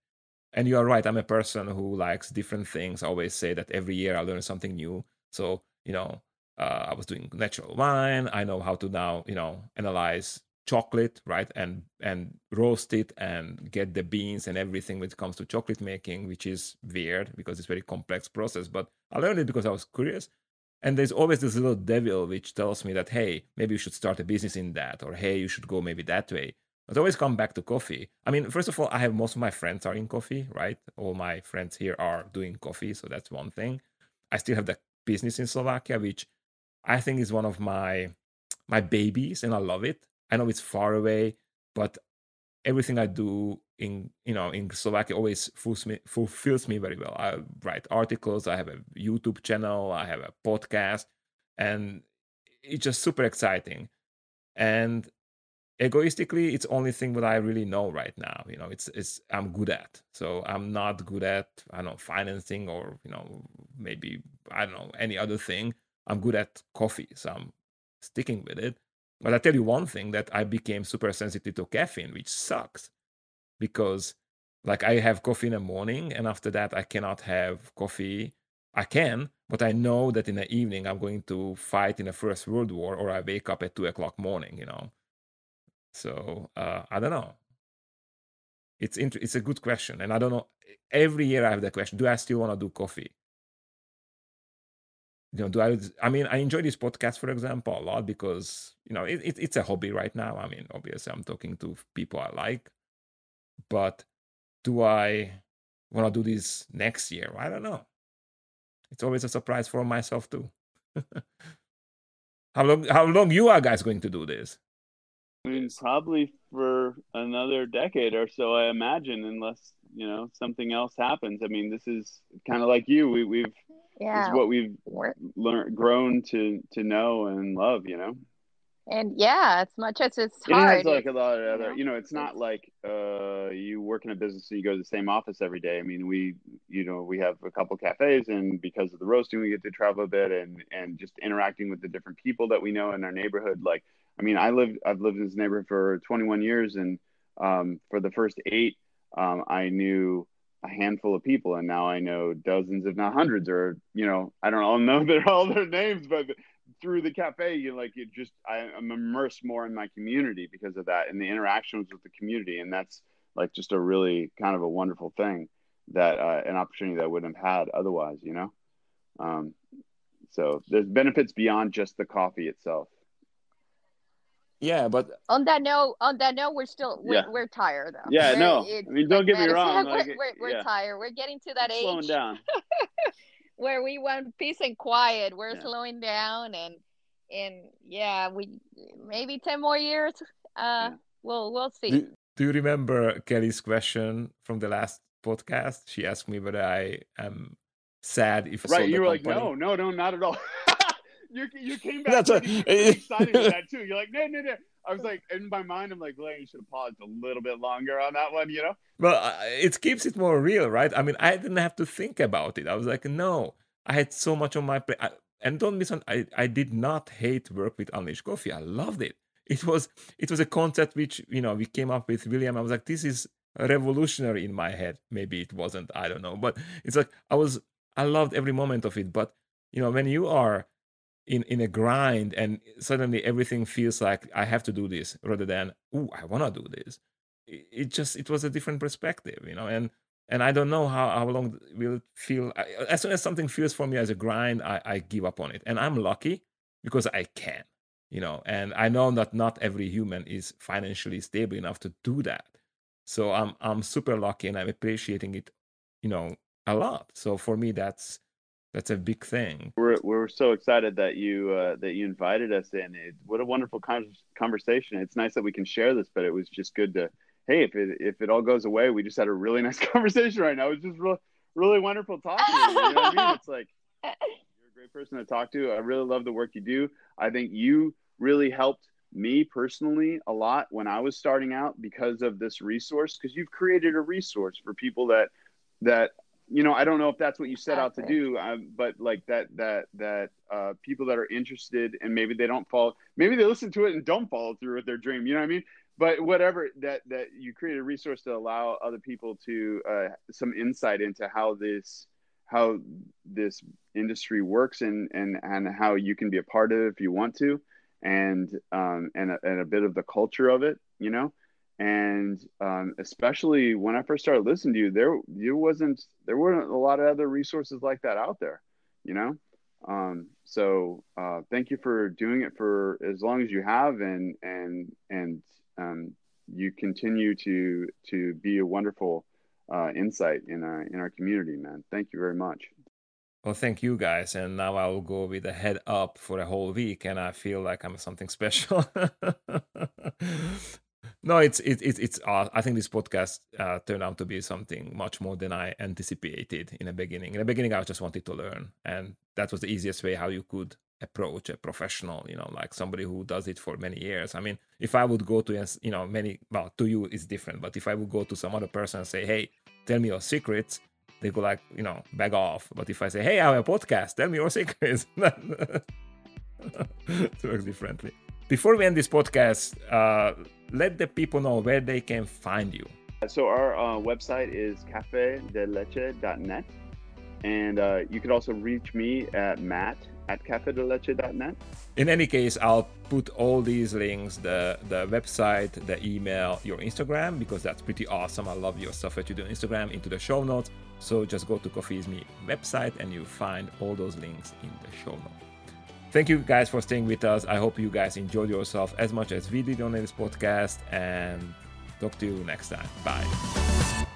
And you are right. I'm a person who likes different things. I always say that every year I learn something new. So you know, uh, I was doing natural wine. I know how to now you know analyze chocolate right and and roast it and get the beans and everything when it comes to chocolate making which is weird because it's very complex process but i learned it because i was curious. And there's always this little devil which tells me that hey maybe you should start a business in that or hey you should go maybe that way. But always come back to coffee. I mean first of all i have most of my friends are in coffee right? All my friends here are doing coffee so that's one thing. I still have the business in slovakia which i think is one of my my babies and i love it I know it's far away, but everything I do in you know in Slovakia always fulfills me, fulfills me very well. I write articles, I have a YouTube channel, I have a podcast, and it's just super exciting. And egoistically, it's only thing that I really know right now. You know, it's it's I'm good at. So I'm not good at I don't know financing or you know maybe I don't know any other thing. I'm good at coffee, so I'm sticking with it. But I tell you one thing that I became super sensitive to caffeine, which sucks because like I have coffee in the morning and after that I cannot have coffee. I can, but I know that in the evening I'm going to fight in the First World War or I wake up at two o'clock morning, you know. So uh, I don't know. It's int- it's a good question, and I don't know. Every year I have that question: Do I still want to do coffee? You know do i i mean i enjoy this podcast for example a lot because you know it, it, it's a hobby right now. I mean obviously i'm talking to people i like but do i want to do this next year? I don't know. It's always a surprise for myself too. <laughs> How long how long you are guys going to do this? I mean, probably for another decade or so, I imagine, unless you know something else happens. I mean, this is kind of like you. We, we've yeah, is what we've learned, grown to to know and love. You know. And yeah, as much as it's it hard, has like a lot of other. You know, it's not like uh, you work in a business and you go to the same office every day. I mean, we, you know, we have a couple cafes, and because of the roasting, we get to travel a bit, and and just interacting with the different people that we know in our neighborhood. Like, I mean, I lived, I've lived in this neighborhood for 21 years, and um, for the first eight, um, I knew a handful of people and now i know dozens if not hundreds or you know i don't all know <laughs> their all their names but through the cafe you like it just I, i'm immersed more in my community because of that and the interactions with the community and that's like just a really kind of a wonderful thing that uh, an opportunity that I wouldn't have had otherwise you know? Um, so there's benefits beyond just the coffee itself yeah, but on that note, on that note, we're still we're, yeah. we're tired though. Yeah, we're, no, I mean, don't get me wrong. <laughs> Like, we're, we're, we're yeah. tired. We're getting to that age. Slowing down. <laughs> where we want peace and quiet. We're yeah. slowing down, and and yeah, we maybe ten more years. Uh, we'll we'll see. Do, do you remember Kelly's question from the last podcast? She asked me whether I am sad if right. You were like, no, no, no, not at all <laughs> you you came back That's pretty, pretty excited with that too. You're like, no, no, no. I was like, in my mind, I'm like, Blaine, you should have paused a little bit longer on that one, you know? Well, uh, it keeps it more real, right? I mean, I didn't have to think about it. I was like, no, I had so much on my plate. And don't miss on I, I did not hate work with Unleash Coffee. I loved it. It was it was a concept which you know we came up with Willem. I was like, this is revolutionary in my head. Maybe it wasn't. I don't know. But it's like I was I loved every moment of it. But you know, when you are in in a grind and suddenly everything feels like i have to do this rather than oh i want to do this. It, it, just it was a different perspective you know and and i don't know how, how long will it feel as soon as something feels for me as a grind I, I give up on it. And i'm lucky because i can you know and i know that not every human is financially stable enough to do that. So i'm i'm super lucky and i'm appreciating it you know a lot. So for me that's that's a big thing. We're we're so excited that you uh, that you invited us in. It, what a wonderful con- conversation. It's nice that we can share this, but it was just good to hey, if it if it all goes away, we just had a really <laughs> nice conversation right now. It was just real, really wonderful talking. To you, you know what I mean? It's like <laughs> you're a great person to talk to. I really love the work you do. I think you really helped me personally a lot when I was starting out because of this resource because you've created a resource for people that that you know I don't know if that's what you set out to do um, but like that that that uh, people that are interested and maybe they don't follow maybe they listen to it and don't follow through with their dream you know what I mean but whatever that that you create a resource to allow other people to uh, some insight into how this how this industry works and and and how you can be a part of it if you want to and um, and a, and a bit of the culture of it, you know. And um, especially when I first started listening to you, there you wasn't there weren't a lot of other resources like that out there, you know. Um, so uh, thank you for doing it for as long as you have, and and and um, you continue to to be a wonderful uh, insight in our in our community, man. Thank you very much. Well, thank you guys. And now I will go with a head up for a whole week, and I feel like I'm something special. <laughs> no, it's it, it it's. Uh, I think this podcast uh, turned out to be something much more than I anticipated in the beginning. In the beginning, I just wanted to learn, and that was the easiest way how you could approach a professional. You know, like somebody who does it for many years. I mean, if I would go to you know many well to you is different, but if I would go to some other person and say, hey, tell me your secrets they go like, you know, back off. But if I say, hey, I have a podcast, tell me your secrets, <laughs> it works differently. Before we end this podcast, uh, let the people know where they can find you. So our uh, website is cafedeleche.net. And uh, you could also reach me at matt at cafedeleche.net. In any case, I'll put all these links the the website, the email, your Instagram, because that's pretty awesome. I love your stuff that you do on Instagram into the show notes. So just go to Coffee is Me website and you'll find all those links in the show notes. Thank you guys for staying with us. I hope you guys enjoyed yourself as much as we did on this podcast and talk to you next time. Bye.